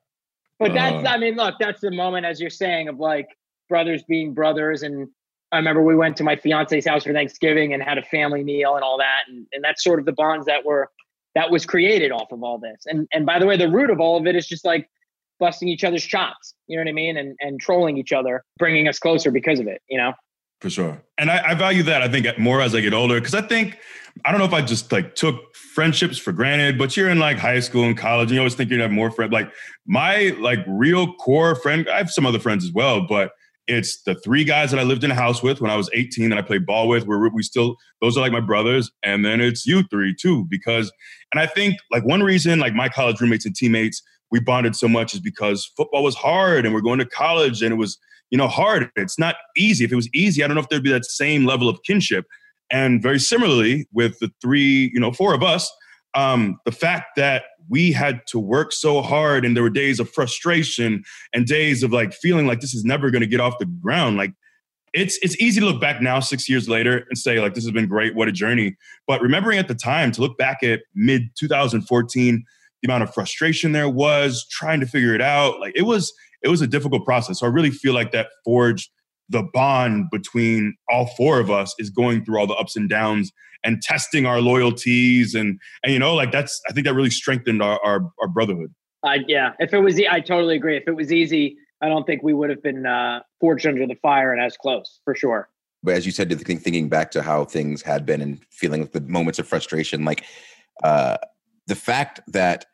but that's. Uh. I mean, look, that's the moment, as you're saying, of like brothers being brothers and I remember we went to my fiance's house for Thanksgiving and had a family meal and all that. And, and that's sort of the bonds that were that was created off of all this. And and by the way, the root of all of it is just like busting each other's chops. You know what I mean? And and trolling each other, bringing us closer because of it. You know. For sure. And I, I value that, I think, more as I get older. Cause I think, I don't know if I just like took friendships for granted, but you're in like high school and college, and you always think you're gonna have more friends. Like my like real core friend, I have some other friends as well, but it's the three guys that I lived in a house with when I was 18 that I played ball with. Where we still, those are like my brothers. And then it's you three too, because, and I think like one reason, like my college roommates and teammates, we bonded so much is because football was hard and we're going to college and it was, you know, hard. It's not easy. If it was easy, I don't know if there'd be that same level of kinship. And very similarly, with the three, you know, four of us, um, the fact that we had to work so hard and there were days of frustration and days of like feeling like this is never going to get off the ground like it's it's easy to look back now 6 years later and say like this has been great what a journey. But remembering at the time to look back at mid 2014 the amount of frustration there was trying to figure it out like it was it was a difficult process. So i really feel like that forged the bond between all four of us is going through all the ups and downs and testing our loyalties and and you know like that's i think that really strengthened our our, our brotherhood I yeah. If it was, e- I totally agree. If it was easy, I don't think we would have been uh, forged under the fire and as close for sure. but as you said, thinking back to how things had been and feeling the moments of frustration, like uh, the fact that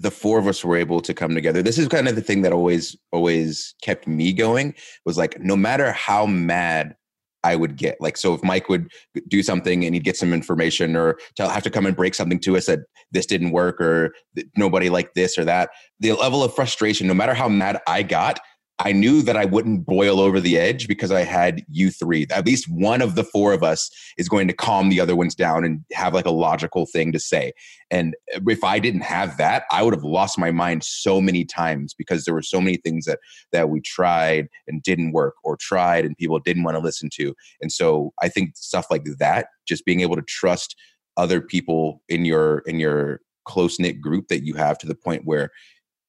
the four of us were able to come together. This is kind of the thing that always, always kept me going. Was like, no matter how mad I would get, like, so if Mike would do something and he'd get some information or tell have to come and break something to us that this didn't work or nobody liked this or that, the level of frustration, no matter how mad I got, I knew that I wouldn't boil over the edge because I had you three. At least one of the four of us is going to calm the other ones down and have like a logical thing to say. And if I didn't have that, I would have lost my mind so many times because there were so many things that that we tried and didn't work or tried and people didn't want to listen to. And so I think stuff like that, just being able to trust other people in your in your close knit group that you have to the point where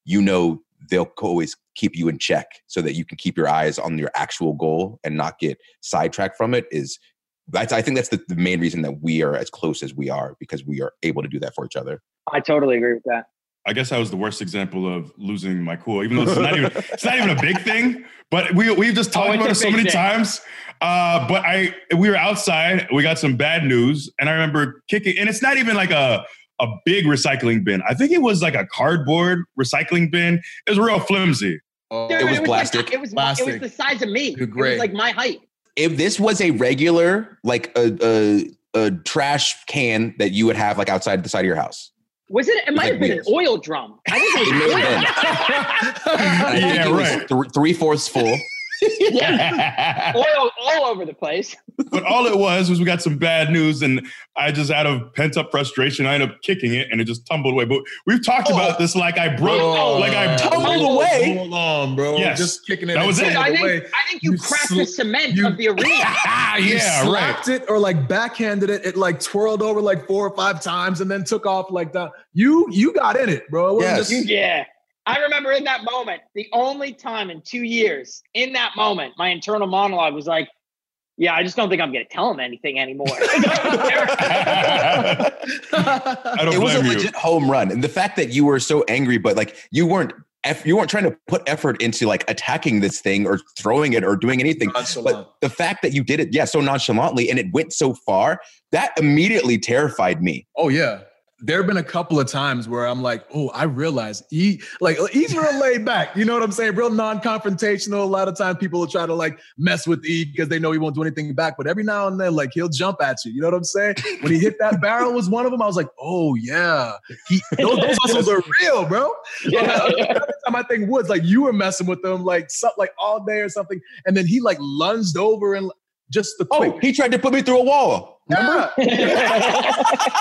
you know they'll always keep you in check so that you can keep your eyes on your actual goal and not get sidetracked from it is that's i think that's the, the main reason that we are as close as we are because we are able to do that for each other I totally agree with that. I guess I was the worst example of losing my cool, even though it's not even it's not even a big thing. But we we've just talked Oh, about it so many thing. times. Uh, but I we were outside, we got some bad news, and I remember kicking, and it's not even like a a big recycling bin. I think it was like a cardboard recycling bin. It was real flimsy. Oh, Dude, It was like- plastic. it was it was the size of me. You're It was like my height. if this was a regular like a, a a trash can that you would have like outside the side of your house Was it? It might like have been wheels. an oil drum. I think It it may was have oil. And I think Yeah, right. th- three fourths full yeah, oil all over the place. but all it was was we got some bad news, and I just out of pent up frustration, I ended up kicking it, and it just tumbled away. But we've talked Oh. about this like I broke, Oh, like I tumbled broke- away? Hold on, bro. Yes. Just kicking it. That and was it. I think away. I think you, You cracked sl- the cement you- of the arena. Ah, You yeah, right. slapped it or like backhanded it. It like twirled over like four or five times and then took off like that. You you got in it, bro. It Yes. just- yeah. I remember in that moment, the only time in two years, in that moment, my internal monologue was like, yeah, I just don't think I'm going to tell him anything anymore. I don't it was a blame you. legit home run and the fact that you were so angry but like you weren't eff- you weren't trying to put effort into like attacking this thing or throwing it or doing anything Nonchalant. but the fact that you did it yeah so nonchalantly and it went so far that immediately terrified me Oh yeah. There have been a couple of times where I'm like, oh, I realize he like uh, he's real laid back. You know what I'm saying? Real non-confrontational. A lot of times people will try to like mess with E because they know he won't do anything back. But every now and then, like he'll jump at you. You know what I'm saying? When he hit that barrel was one of them. I was like, oh yeah, he those, those muscles are real, bro. Yeah, time I think Woods, like you were messing with them, like something like all day or something, and then he like lunged over and just the oh, quick. Oh, he tried to put me through a wall. Yeah.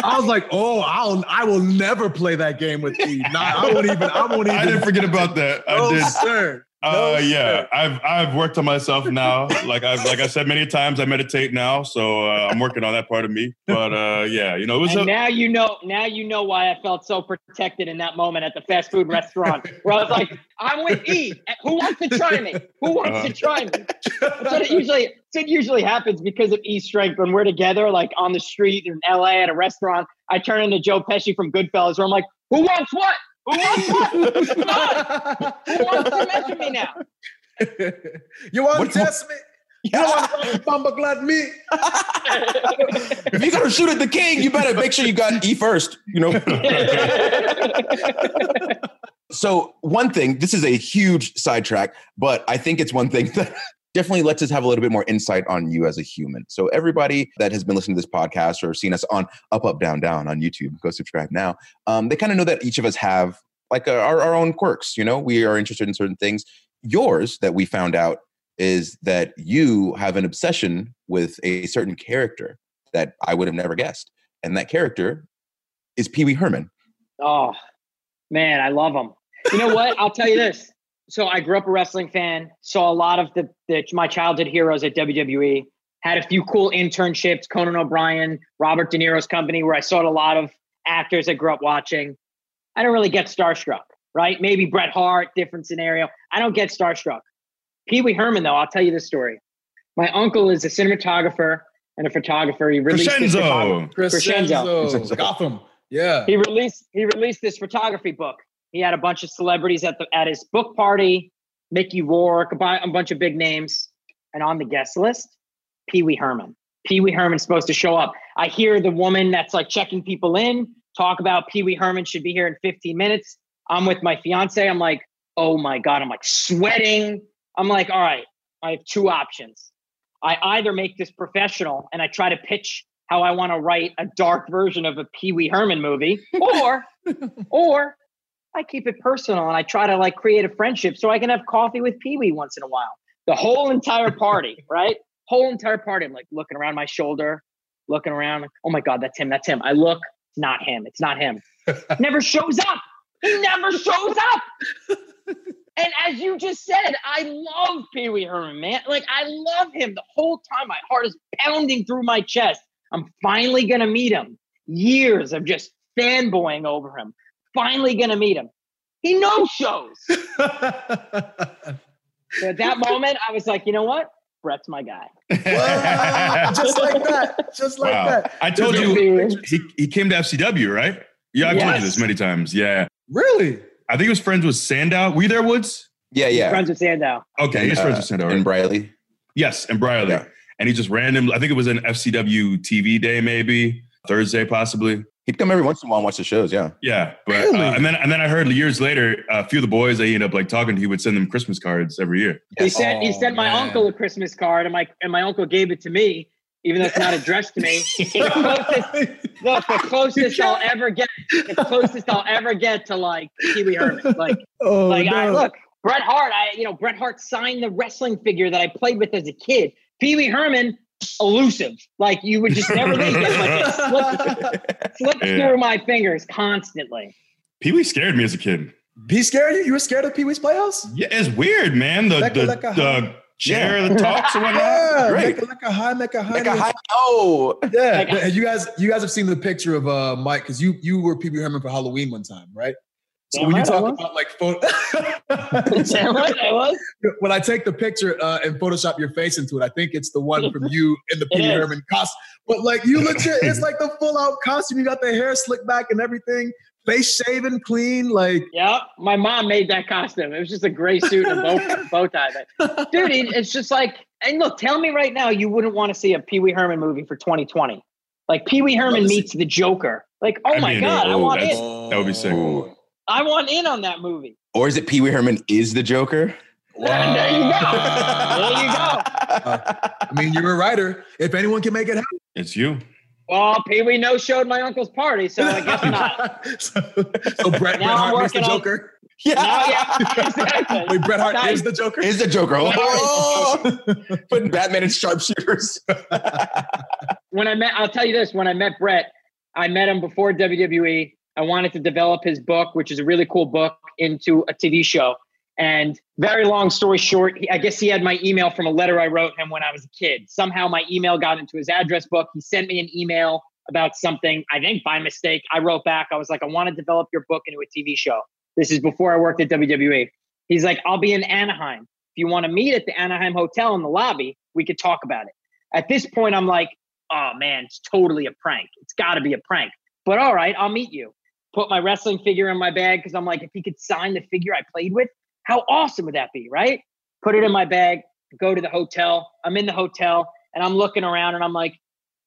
I was like, oh, I'll I will never play that game with E. Nah, I won't even. I won't even. I didn't forget about that. I No, did. sir. Uh, No, yeah, sir. I've I've worked on myself now. Like I've like I said many times, I meditate now, so uh, I'm working on that part of me. But uh, yeah, you know, it was And a, now you know. Now you know why I felt so protected in that moment at the fast food restaurant, where I was like, "I'm with E. Who wants to try me? Who wants Uh-huh. to try me?" That's what it usually. That's what usually happens because of E's strength. When we're together, like on the street in LA at a restaurant, I turn into Joe Pesci from Goodfellas, where I'm like, "Who wants what? Who wants what? Who wants to mess with me now?" you want to test me? You don't want to bumper glad me? If you're gonna shoot at the king, you better make sure you got E first. You know. so one thing, this is a huge sidetrack, but I think it's one thing that definitely lets us have a little bit more insight on you as a human. So everybody that has been listening to this podcast or seen us on Up Up Down Down on YouTube, go subscribe now. Um, they kind of know that each of us have like uh, our, our own quirks. You know, we are interested in certain things. Yours that we found out is that you have an obsession with a certain character that I would have never guessed. And that character is Pee Wee Herman. Oh, man, I love him. You know what? I'll tell you this. So I grew up a wrestling fan, saw a lot of the, the my childhood heroes at WWE, had a few cool internships, Conan O'Brien, Robert De Niro's company, where I saw a lot of actors I grew up watching. I don't really get starstruck, right? Maybe Bret Hart, different scenario. I don't get starstruck. Pee Wee Herman, though, I'll tell you this story. My uncle is a cinematographer and a photographer. He released this photog- Crescenzo. Crescenzo. Gotham. Yeah. he released he released this photography book. He had a bunch of celebrities at the at his book party, Mickey Rourke, a, bu- a bunch of big names, and on the guest list, Pee Wee Herman. Pee Wee Herman's supposed to show up. I hear the woman that's like checking people in talk about Pee Wee Herman should be here in 15 minutes. I'm with my fiance. I'm like, oh my god, I'm like sweating. I'm like, all right, I have two options. I either make this professional and I try to pitch how I want to write a dark version of a Pee Wee Herman movie, or or I keep it personal and I try to like create a friendship so I can have coffee with Pee Wee once in a while. The whole entire party, right? Whole entire party. I'm like looking around my shoulder, looking around, like, oh my God, that's him, that's him. I look, it's not him, it's not him. never shows up. He never shows up. And as you just said, I love Pee Wee Herman, man. Like I love him the whole time. My heart is pounding through my chest. I'm finally gonna meet him. Years of just fanboying over him. Finally gonna meet him. He no shows. So at that moment, I was like, you know what? Bret's my guy. Wow, just like that. Just like Wow. that. I told Just you he, he came to FCW, right? Yeah, I've told you this many times. Yeah. Really? I think he was friends with Sandow. Were you there, Woods? Yeah, yeah. Friends with Sandow. Okay, he's Uh, friends with Sandow. And right? Briley. Yes, and Briley. Yeah. And he just randomly, I think it was an FCW TV day, maybe Thursday, possibly. He'd come every once in a while and watch the shows. Yeah. Yeah, but Really? uh, and then and then I heard years later, a few of the boys I ended up like talking to, he would send them Christmas cards every year. He sent he Oh, sent my man. uncle a Christmas card, and my and my uncle gave it to me, even though it's not addressed to me. the closest, look, the closest I'll ever get, the closest I'll ever get to like Pee Wee Herman. Like, oh, like I look, Bret Hart. I you know Bret Hart signed the wrestling figure that I played with as a kid. Pee Wee Herman, elusive. Like you would just never think it. Like it slipped, slipped Yeah. through my fingers constantly. Pee Wee scared me as a kid. He scared you? You were scared of Pee Wee's Playhouse? Yeah, it's weird, man. The Like the, like the chair that talks and whatnot. Yeah, Great. like a, like a high, like a high. Like a high. Oh. Yeah, Like- you guys, you guys have seen the picture of uh Mike because you you were Pee Wee Herman for Halloween one time, right? So Damn when you right I talk about like photo, Damn right I was. when I take the picture uh, and Photoshop your face into it, I think it's the one from you in the It Pee Wee. Herman costume. But like you legit, it's like the full out costume. You got the hair slicked back and everything, face shaven, clean. Like Yeah, my mom made that costume. It was just a gray suit and a bow, bow tie. But, dude, it's just like, and look, tell me right now, you wouldn't want to see a Pee Wee Herman movie for 2020. Like Pee Wee Herman Love see- meets the Joker. Like, oh I my mean, god, I oh, want that's- in. That would be sick. Ooh. I want in on that movie. Or is it Pee Wee Herman is the Joker? There you go. There you go. I mean, you're a writer. If anyone can make it happen. It's you. Well, Pee Wee no showed my uncle's party, so I guess not. so, so Bret, Bret Now I'm Hart is the working on- Joker. No, yeah, exactly. Wait, Bret Hart Nice. is the Joker. Is the Joker? Oh, putting Batman in sharpshooters. when I met, I'll tell you this: when I met Bret, I met him before WWE. I wanted to develop his book, which is a really cool book, into a TV show. And very long story short, I guess he had my email from a letter I wrote him when I was a kid. Somehow my email got into his address book. He sent me an email about something, I think by mistake. I wrote back, I was like, I want to develop your book into a TV show. This is before I worked at WWE. He's like, I'll be in Anaheim. If you want to meet at the Anaheim Hotel in the lobby, we could talk about it. At this point, I'm like, oh man, it's totally a prank. It's got to be a prank. But all right, I'll meet you. Put my wrestling figure in my bag because I'm like, if he could sign the figure I played with, how awesome would that be, right? Put it in my bag, go to the hotel. I'm in the hotel and I'm looking around and I'm like,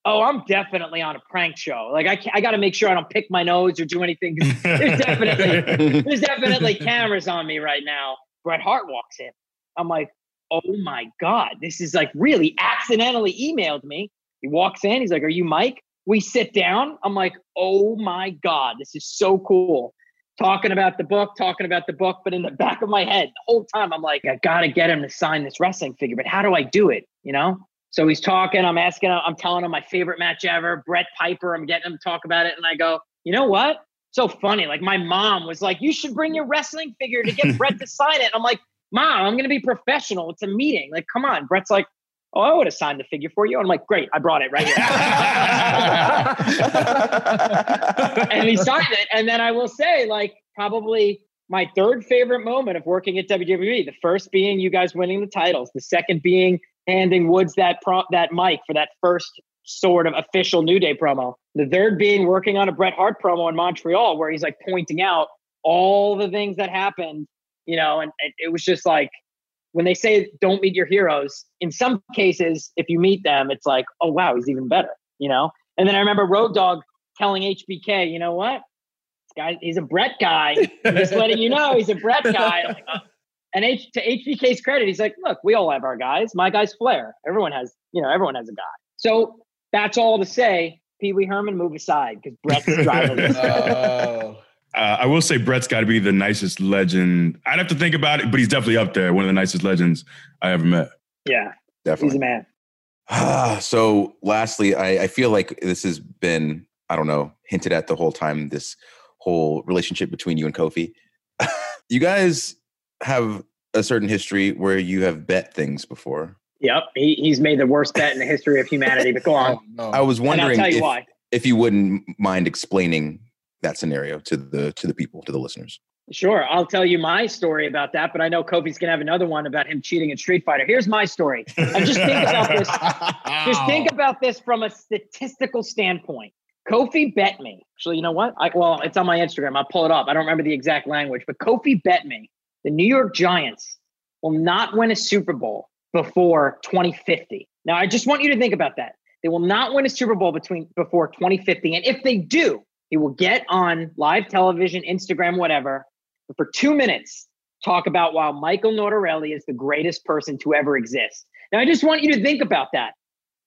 oh, I'm definitely on a prank show. Like, I, I got to make sure I don't pick my nose or do anything. There's definitely there's definitely cameras on me right now. Bret Hart walks in. I'm like, oh my God, this is like really accidentally emailed me. He walks in, he's like, Are you Mike? We sit down. I'm like, oh my God, this is so cool. Talking about the book, talking about the book, but in the back of my head, the whole time, I'm like, I gotta get him to sign this wrestling figure, but how do I do it? You know? So he's talking, I'm asking I'm telling him my favorite match ever, Bret Piper. I'm getting him to talk about it. And I go, you know what? So funny. Like my mom was like, you should bring your wrestling figure to get Bret to sign it. And I'm like, Mom, I'm gonna be professional. It's a meeting. Like, come on. Bret's like, Oh, I would have signed the figure for you. I'm like, great, I brought it right here. and he signed it. And then I will say, like, probably my third favorite moment of working at WWE. The first being you guys winning the titles. The second being handing Woods that pro- that mic for that first sort of official New Day promo. The third being working on a Bret Hart promo in Montreal, where he's like pointing out all the things that happened, you know, and, and it was just like when they say don't meet your heroes, in some cases, if you meet them, it's like, oh wow, he's even better, you know. And then I remember Road Dog telling HBK, you know what, this guy, he's a Bret guy. I'm just letting you know he's a Bret guy. Like, oh. And H, to HBK's credit, he's like, look, we all have our guys. My guy's Flair. Everyone has, you know, everyone has a guy. So that's all to say. Pee Wee Herman, move aside because Bret's driving. Oh. Uh, I will say Bret's got to be the nicest legend. I'd have to think about it, but he's definitely up there. One of the nicest legends I ever met. Yeah, definitely. he's a man. Ah, so lastly, I, I feel like this has been, I don't know, hinted at the whole time, this whole relationship between you and Kofi. you guys have a certain history where you have bet things before. Yep, he, he's made the worst bet in the history of humanity. But go on, Oh, no. I was and I'll wondering tell you if, why. if you wouldn't mind explaining that scenario to the to the people, to the listeners. Sure, I'll tell you my story about that. But I know Kofi's gonna have another one about him cheating at Street Fighter. Here's my story. And just think about this. Just think about this from a statistical standpoint. Kofi bet me. Actually, you know what? I, well, it's on my Instagram. I'll pull it up. I don't remember the exact language, but Kofi bet me the New York Giants will not win a Super Bowl before 2050. Now, I just want you to think about that. They will not win a Super Bowl between before 2050, and if they do, he will get on live television, Instagram, whatever, for two minutes talk about why Michael Notarile is the greatest person to ever exist. Now, I just want you to think about that.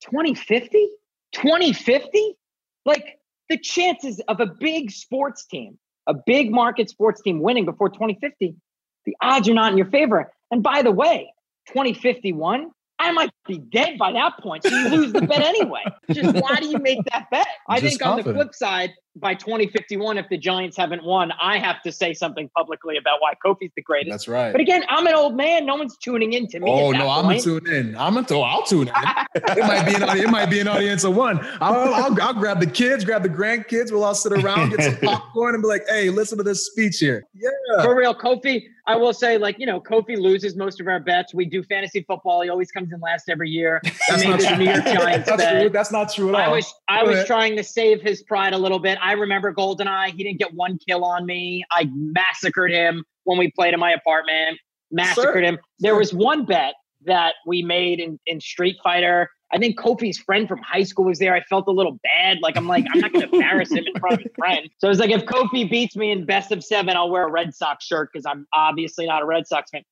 2050? 2050? Like the chances of a big sports team, a big market sports team winning before 2050, the odds are not in your favor. And by the way, 2051, I might be dead by that point. So you lose the bet anyway. Just why do you make that bet? I Just think on the flip side, by 2051, if the Giants haven't won, I have to say something publicly about why Kofi's the greatest. That's right. But again, I'm an old man. No one's tuning in to me. Oh no, I'm gonna tune in. I'm gonna. I'll tune in. it might be an audience. It might be an audience of one. I'll, I'll, I'll grab the kids, grab the grandkids. We'll all sit around, get some popcorn, and be like, "Hey, listen to this speech here." Yeah. For real, Kofi, I will say, like, you know, Kofi loses most of our bets. We do fantasy football. He always comes in last every year. That's not true. New York Giants That's bet. true. That's not true at all. I was I was trying to save his pride a little bit. I remember Goldeneye. He didn't get one kill on me. I massacred him when we played in my apartment. Massacred Sure. him. There Sure. was one bet that we made in, in Street Fighter. I think Kofi's friend from high school was there. I felt a little bad. Like I'm like, I'm not gonna embarrass him in front of his friend. So it's like if Kofi beats me in best of seven, I'll wear a Red Sox shirt because I'm obviously not a Red Sox fan.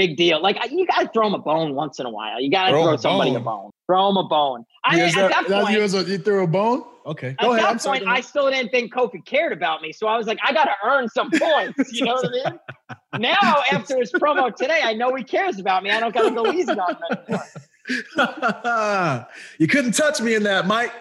Big deal. Like you gotta throw him a bone once in a while. You gotta Throw throw, a somebody a bone. bone. Throw him a bone. I Yes, at that that- point, a- you threw a bone? Okay. at Go ahead. that I'm sorry. point, I still didn't think Kofi cared about me. So I was like, I got to earn some points. You know what I mean? Now, after his promo today, I know he cares about me. I don't got to go easy on him you couldn't touch me in that, Mike.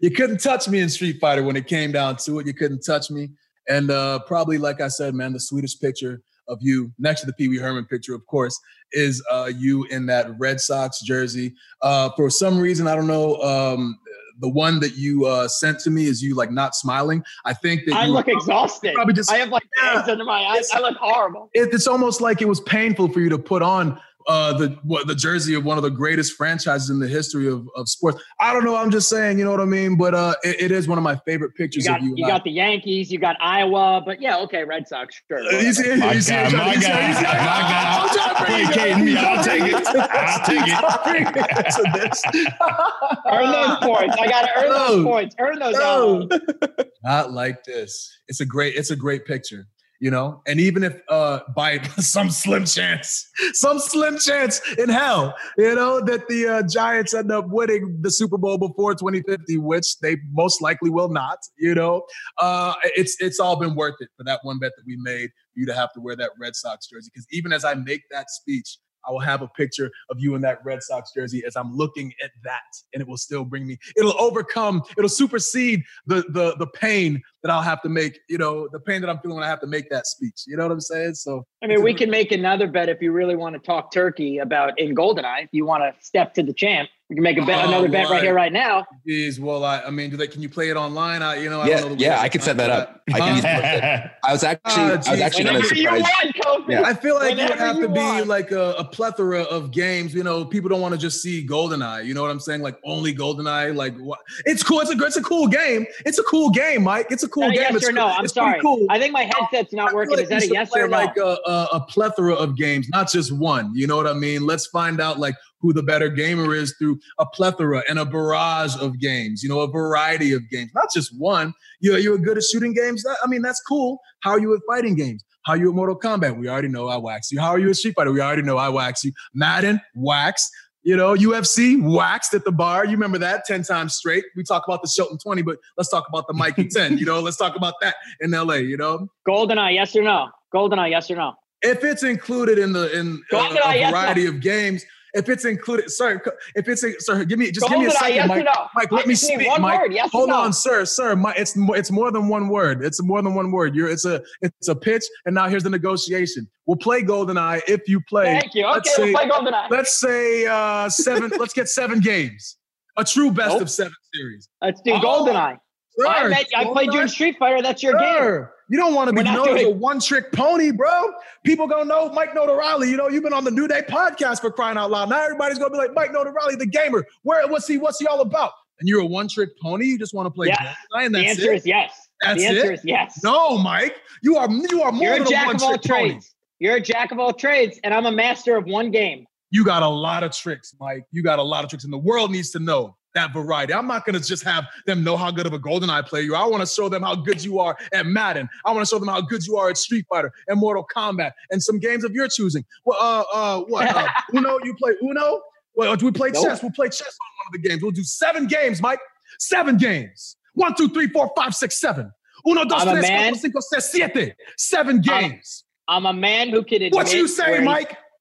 You couldn't touch me in Street Fighter when it came down to it. You couldn't touch me. And uh, probably, like I said, man, the sweetest picture of you next to the Pee Wee Herman picture, of course, is uh, you in that Red Sox jersey. Uh, for some reason, I don't know. Um, the one that you uh, sent to me is you like not smiling. I think that I you look exhausted. probably just- I have like Yeah. bags under my eyes. I look horrible. it, it's almost like it was painful for you to put on uh, the what, the jersey of one of the greatest franchises in the history of, of sports. I don't know. I'm just saying, you know what I mean. But uh, it, it is one of my favorite You pictures got of you. you got the Yankees, you got Iowa, but yeah, okay, Red Sox, sure. Uh, you see, My you see, guy, my you guy, my guy. I'm trying to bring it Placating me, I'll take it. I'll take it. To this. Earn those points. I got to earn those points. Earn those No. Not like this. It's a great. It's a great picture. You know, and even if uh by some slim chance, some slim chance in hell, you know, that the uh, Giants end up winning the Super Bowl before 2050, which they most likely will not, you know, uh it's it's all been worth it for that one bet that we made you to have to wear that Red Sox jersey. Because even as I make that speech, I will have a picture of you in that Red Sox jersey as I'm looking at that, and it will still bring me. It'll overcome. It'll supersede the the the pain that I'll have to make. You know, the pain that I'm feeling when I have to make that speech. You know what I'm saying? So I mean, we can make another bet if you really want to talk turkey about in Goldeneye. If you want to step to the champ, we can make a bet, Oh, another bet right. right here, right now. Geez, well, I, I mean, do they? Can you play it online? I, you know, I Yeah, don't know yeah, I to can set that up. I can use I was actually, Ah, I was actually kind of Whenever you want, Kofi. Yeah. I feel like it would have to you be want. like a, a plethora of games. You know, people don't want to just see GoldenEye. You know what I'm saying? Like only GoldenEye. Like what? It's cool. It's a it's a cool game. It's a cool game, Mike. It's a cool Is that a game. yes It's or no? cool- I'm it's sorry. Cool. I think my headset's not working. like Is that a yes or no? Like a, a, a plethora of games, not just one. You know what I mean? Let's find out like who the better gamer is through a plethora and a barrage of games. You know, a variety of games, not just one. You know, you're good at shooting games. That, I mean, that's cool. How are you at fighting games? How are you at Mortal Kombat? We already know I wax you. How are you at Street Fighter? We already know I wax you. Madden, wax. You know, UFC waxed at the bar. You remember that 10 times straight. We talk about the Shelton 20, but let's talk about the Mikey 10. You know, let's talk about that in LA, you know? Goldeneye, yes or no? Goldeneye, yes or no? if it's included in the in uh, a yes or variety of games, if it's included, sir, if it's a, sir, give me just give me a Goldeneye, second, yes Mike. no? Mike, I let me just need speak, one Mike. word, yes Hold no? on, sir, sir. My, it's more, it's more than one word. It's more than one word. You're, it's a, it's a pitch, and now here's the negotiation. We'll play GoldenEye if you play. Thank you. Okay, let's we'll say- play Goldeneye. Let's say uh seven. let's get seven games. A true best Nope. of seven series. Let's do Oh, Goldeneye. I, Sir, met, I played you in Street Fighter. That's your game. You don't want to be known as a one trick pony, bro. People gonna know Mike Notarile. You know, you've been on the New Day podcast for crying out loud. Now everybody's gonna be like, Mike Notarile, the gamer. Where what's he what's he all about? And you're a one trick pony. You just want to play. GoldenEye and The answer it. is yes. That's the answer it? is yes. No, Mike. You are you are more You're a than a jack of all pony. trades. You're a jack of all trades, and I'm a master of one game. You got a lot of tricks, Mike. You got a lot of tricks, and the world needs to know that variety. I'm not gonna just have them know how good of a GoldenEye player you are. I want to show them how good you are at Madden. I want to show them how good you are at Street Fighter and Mortal Kombat and some games of your choosing. Well, uh, uh, what? Uh, Uno? You play Uno? Well, do we play Nope. chess? We'll play chess on one of the games. We'll do seven games, Mike. Seven games. One, two, three, four, five, six, seven. Uno, dos, I'm tres, cuatro, cinco, seis, siete. Seven I'm- games. I'm a man who can admit What you say, where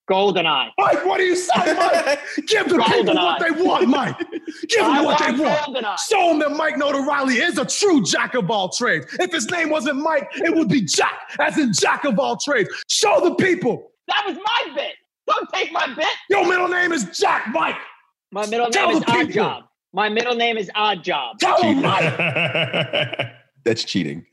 he- Mike? Goldeneye. Mike, what do you say, Mike? Give the people what they want, Mike. Give I them what they want want. Show them that Mike Notarile is a true jack of all trades. If his name wasn't Mike, it would be Jack, as in jack of all trades. Show the people. That was my bit. Don't take my bit. Your middle name is Jack, Mike. My middle Tell name is the Odd. Job. My middle name is Odd Job. Tell them, Mike. That's cheating.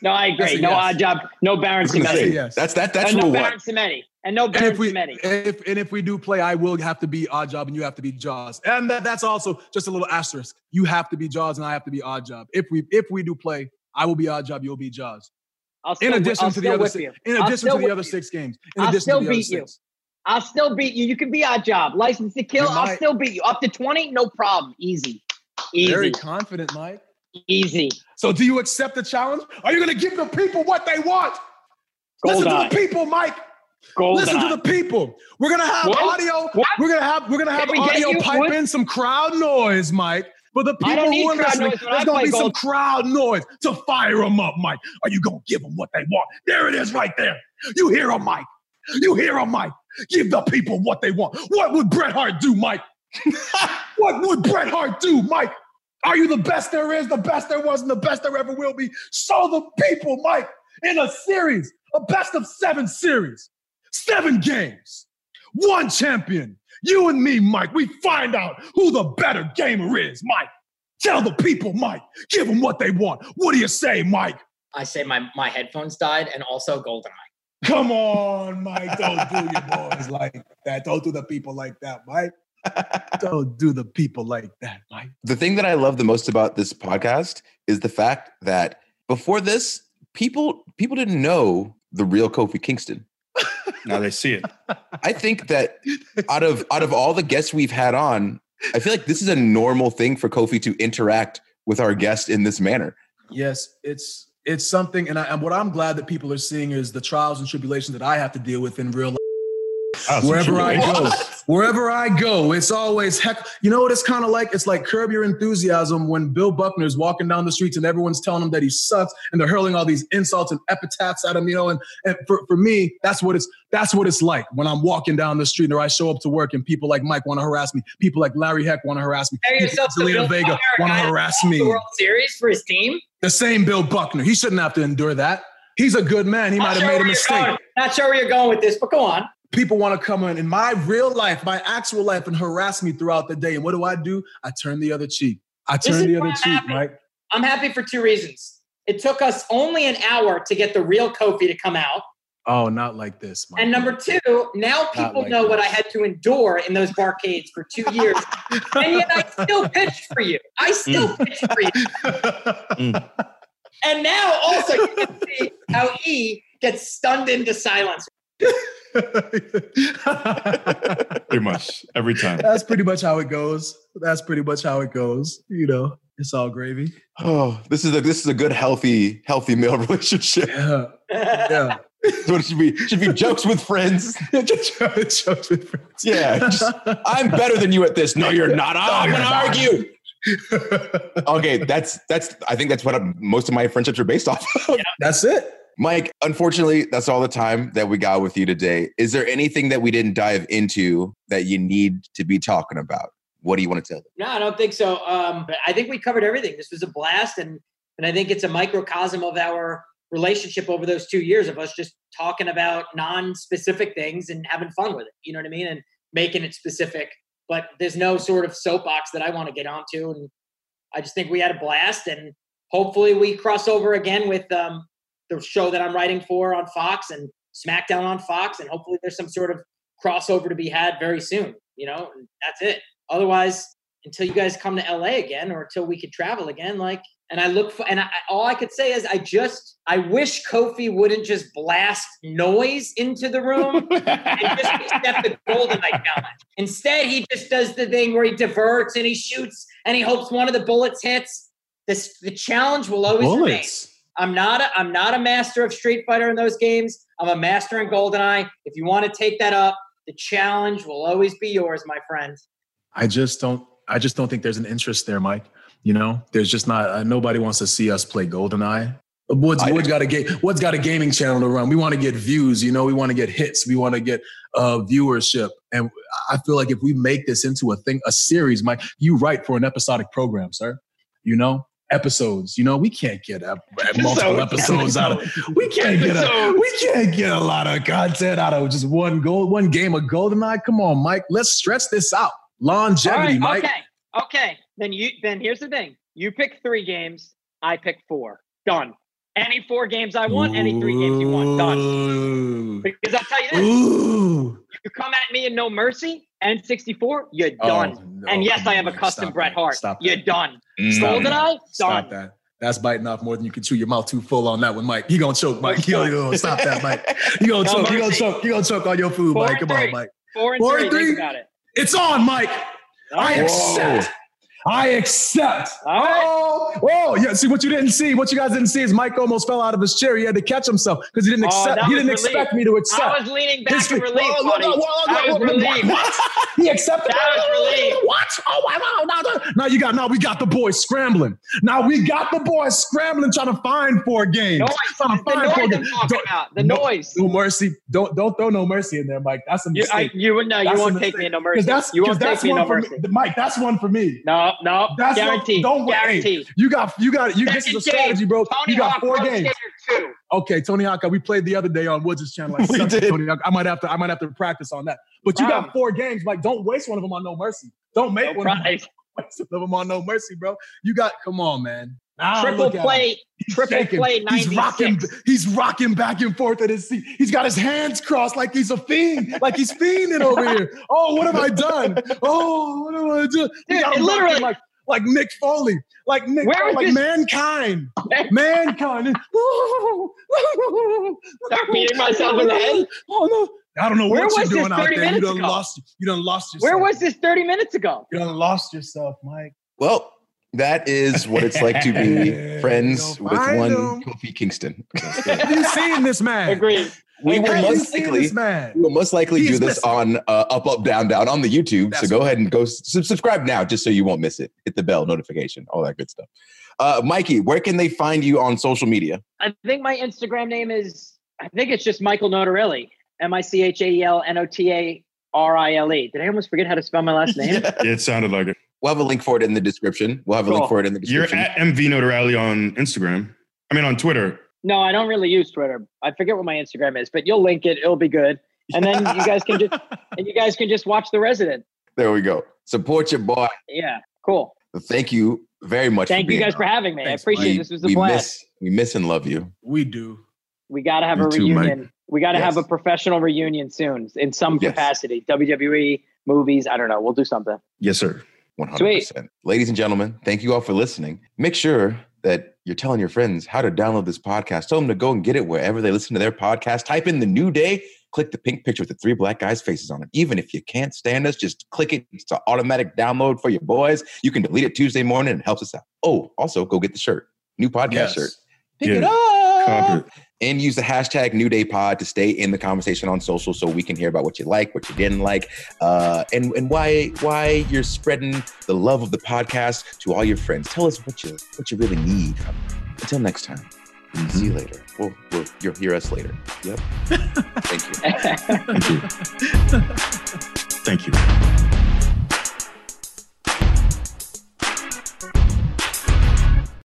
No, I agree. No yes. Odd Job. No Baron I was gonna That's a yes. That's that. That's And no rule Baron one. And no And Baron if we if and if we do play, I will have to be odd job and you have to be Jaws. And that, that's also just a little asterisk. You have to be Jaws and I have to be odd job. If we if we do play, I will be odd job, you'll be Jaws. I'll In still, addition I'll to the other six, in addition to the other you. six games. In I'll addition still to the other beat you. six. I'll still beat you. You can be odd job. License to kill, You I'll still beat you. Up to 20, no problem. Easy. Easy. Very confident, Mike. Easy. So do you accept the challenge? Are you going to give the people what they want? Listen to the people, Mike. Goldeneye. Listen to the people. We're gonna have What? audio. What? We're gonna have we're gonna have audio pipe in some crowd noise, Mike. For the people who are listening, there's gonna be some crowd noise to fire them up, Mike. Are you gonna give them what they want? There it is, right there. You hear them, Mike. You hear them, Mike. Give the people what they want. What would Bret Hart do, Mike? what would Bret Hart do, Mike? Are you the best there is, the best there was, and the best there ever will be? Show the people, Mike, in a series, a best of seven series, seven games, one champion. You and me, Mike, we find out who the better gamer is, Mike. Tell the people, Mike. Give them what they want. What do you say, Mike? I say my my headphones died and also GoldenEye. Come on, Mike. Don't do your boys like that. Don't do the people like that, Mike. Don't do the people like that, Mike. the thing that I love the most about this podcast is the fact that before this, people people didn't know the real Kofi Kingston. Now they see it. I think that out of out of all the guests we've had on, I feel like this is a normal thing for Kofi to interact with our guest in this manner. Yes, it's it's something, and, I, and what I'm glad that people are seeing is the trials and tribulations that I have to deal with in real life. Some Wherever I go, wherever I go, it's always heck. You know what it's kind of like? It's like Curb Your Enthusiasm when Bill Buckner's walking down the streets and everyone's telling him that he sucks and they're hurling all these insults and epithets at him. You know, and, and for, for me, that's what it's that's what it's like when I'm walking down the street or I show up to work and people like Mike want to harass me. People like Larry Heck want to harass me. Compare People like to Zelina Bill Vega want to harass me. The World Series for his team. The same Bill Buckner. He shouldn't have to endure that. He's a good man. He might have sure made a mistake. going. Not sure where you're going with this, but go on. People want to come in in my real life, my actual life, and harass me throughout the day. And what do I do? I turn the other cheek. I turn the other I'm cheek, happy. Mike. I'm happy for two reasons. It took us only an hour to get the real Kofi to come out. Oh, not like this, Mike. And number two, now people like know what I had to endure in those barcades for two years. and yet I still pitched for you. I mm. still pitched for you. Mm. And now also you can see how E gets stunned into silence. Pretty much every time. That's pretty much how it goes. That's pretty much how it goes. You know, it's all gravy. Oh, this is a this is a good healthy healthy male relationship. Yeah. Yeah. What it should be. Should be jokes with friends. Jokes with friends. Yeah, just- I'm better than you at this. No, you're not. Oh, I'm gonna argue. Okay, that's that's. I think that's what I'm- most of my friendships are based off. of. That's it. Mike, unfortunately, that's all the time that we got with you today. Is there anything that we didn't dive into that you need to be talking about? What do you want to tell them? No, I don't think so. Um, I think we covered everything. This was a blast, and and I think it's a microcosm of our relationship over those two years of us just talking about non-specific things and having fun with it. You know what I mean? And making it specific. But there's no sort of soapbox that I want to get onto, and I just think we had a blast, and hopefully we cross over again with um, the show that I'm writing for on Fox and SmackDown on Fox, and hopefully there's some sort of crossover to be had very soon. You know, and that's it. Otherwise, until you guys come to LA again or until we could travel again, like, and I look for, and I, all I could say is I just, I wish Kofi wouldn't just blast noise into the room and just accept the GoldenEye challenge. Instead, he just does the thing where he diverts and he shoots and he hopes one of the bullets hits. This, the challenge will always remain. Bullets. I'm not a, I'm not a master of Street Fighter in those games. I'm a master in GoldenEye. If you want to take that up, the challenge will always be yours, my friend. I just don't. I just don't think there's an interest there, Mike. You know, there's just not. Uh, nobody wants to see us play GoldenEye. Woods, I- Woods got a ga- Woods got a gaming channel to run. We want to get views. You know, we want to get hits. We want to get uh, viewership. And I feel like if we make this into a thing, a series, Mike, you write for an episodic program, sir. You know, episodes. You know, we can't get a, multiple episodes out of. We can't get a. We can't get a lot of content out of just one goal, one game of GoldenEye. Come on, Mike. Let's stretch this out. Longevity, right, Mike. Okay. Okay. Then you then here's the thing. You pick three games. I pick four. Done. Any four games I want. Any three games you want. Done. Because I'll tell you this: Ooh. you come at me in no mercy. N64, you're Oh, done. no, and yes, I have a custom Stop Bret that. Hart. Stop You're that. done. Mm. Stop Goldeneye, that. done. Stop that. That's biting off more than you can chew. Your mouth too full on that one, Mike. You gonna choke, Mike. You gonna, stop that, Mike. You gonna No choke. You gonna choke. You gonna choke on your food, Four Mike. Come on. Mike. Four and Four three. three. It. It's on, Mike. I Whoa. accept. I accept. Right. Oh, oh, yeah. See what you didn't see. What you guys didn't see is Mike almost fell out of his chair. He had to catch himself because he didn't Oh, accept. he didn't relief. expect me to accept. I was leaning back History- in relief, whoa, buddy. whoa, I whoa, was whoa. What? He accepted. That was relief. What? Oh, wow, wow. Now you got. Now we got the boys scrambling. Now we got the boys scrambling, trying to find four games. Noise. Trying to The find noise four I'm games. talking Don't- about. The no- noise. No mercy. Don't don't throw no mercy in there, Mike. That's a You, I, mistake. you no. You That's won't take mistake. me in no mercy. that's You won't take me no mercy. me. Mike, that's one for me. No, no. That's guarantee. One, don't wait. guarantee. You got you got you. This is a strategy, bro. Tony you got Hawk four games. 2. Okay, Tony Hawk. We played the other day on Woods' channel. I We did. Tony Hawk. I might have to. I might have to practice on that. But you Problem. got four games. Like, don't waste one of them on no mercy. Don't make No one prize. one of them on no mercy, bro. You got. Come on, man. Now Triple look play. Triple shaking. play. He's rocking. He's rocking back and forth at his seat. He's got his hands crossed like he's a fiend, like he's fiending over here. Oh, what have I done? Oh, what have I done? Dude, He got it him literally- like like Mick Foley, like Mick, Where oh, like this- mankind, mankind. Start beating myself in the head. Oh no! I don't know Where what you're doing out there. You minutes done ago? lost. You done lost yourself. Where was this 30 minutes ago? You done lost yourself, Mike. Well, that is what it's like to be friends with one him. Kofi Kingston. Have you seen this man? Agreed. We will most likely man? we will most likely He's do this missing. on uh, up up down down on the YouTube. That's so go ahead and go s- subscribe now, just so you won't miss it. Hit the bell notification, all that good stuff. Uh, Mikey, where can they find you on social media? I think my Instagram name is, I think it's just Michael Notarile. M I C H A E L N O T A R I L E. Did I almost forget how to spell my last name? Yeah. It sounded like it. We'll have a link for it in the description. We'll have a link for it in the description. You're description. at MV Notarile on Instagram. I mean, on Twitter. No, I don't really use Twitter. I forget what my Instagram is, but you'll link it. It'll be good. And then you guys can just and you guys can just watch The Resident. there we go. Support your boy. Yeah, cool. Thank you very much. Thank for you being guys for having me. Thanks, I appreciate we. This was a we blast. miss we miss and love you. We do. we got to have You a too, Mike. reunion. we got to have a professional reunion soon in some Yes. capacity. WWE movies. I don't know. We'll do something. Yes, sir. 100%. Ladies and gentlemen, thank you all for listening. Make sure that you're telling your friends how to download this podcast. Tell them to go and get it wherever they listen to their podcast. Type in the new day, click the pink picture with the three black guys' faces on it. Even if you can't stand us, just click it. It's an automatic download for your boys. You can delete it Tuesday morning and it helps us out. Oh, also go get the shirt. New podcast Yes. shirt. Pick Yeah. it up. Copy it. And use the hashtag New Day Pod to stay in the conversation on social, so we can hear about what you like, what you didn't like, uh, and and why why you're spreading the love of the podcast to all your friends. Tell us what you what you really need. Until next time, see you later. Well, well, you'll hear us later. Yep. Thank you. Thank you. Thank you.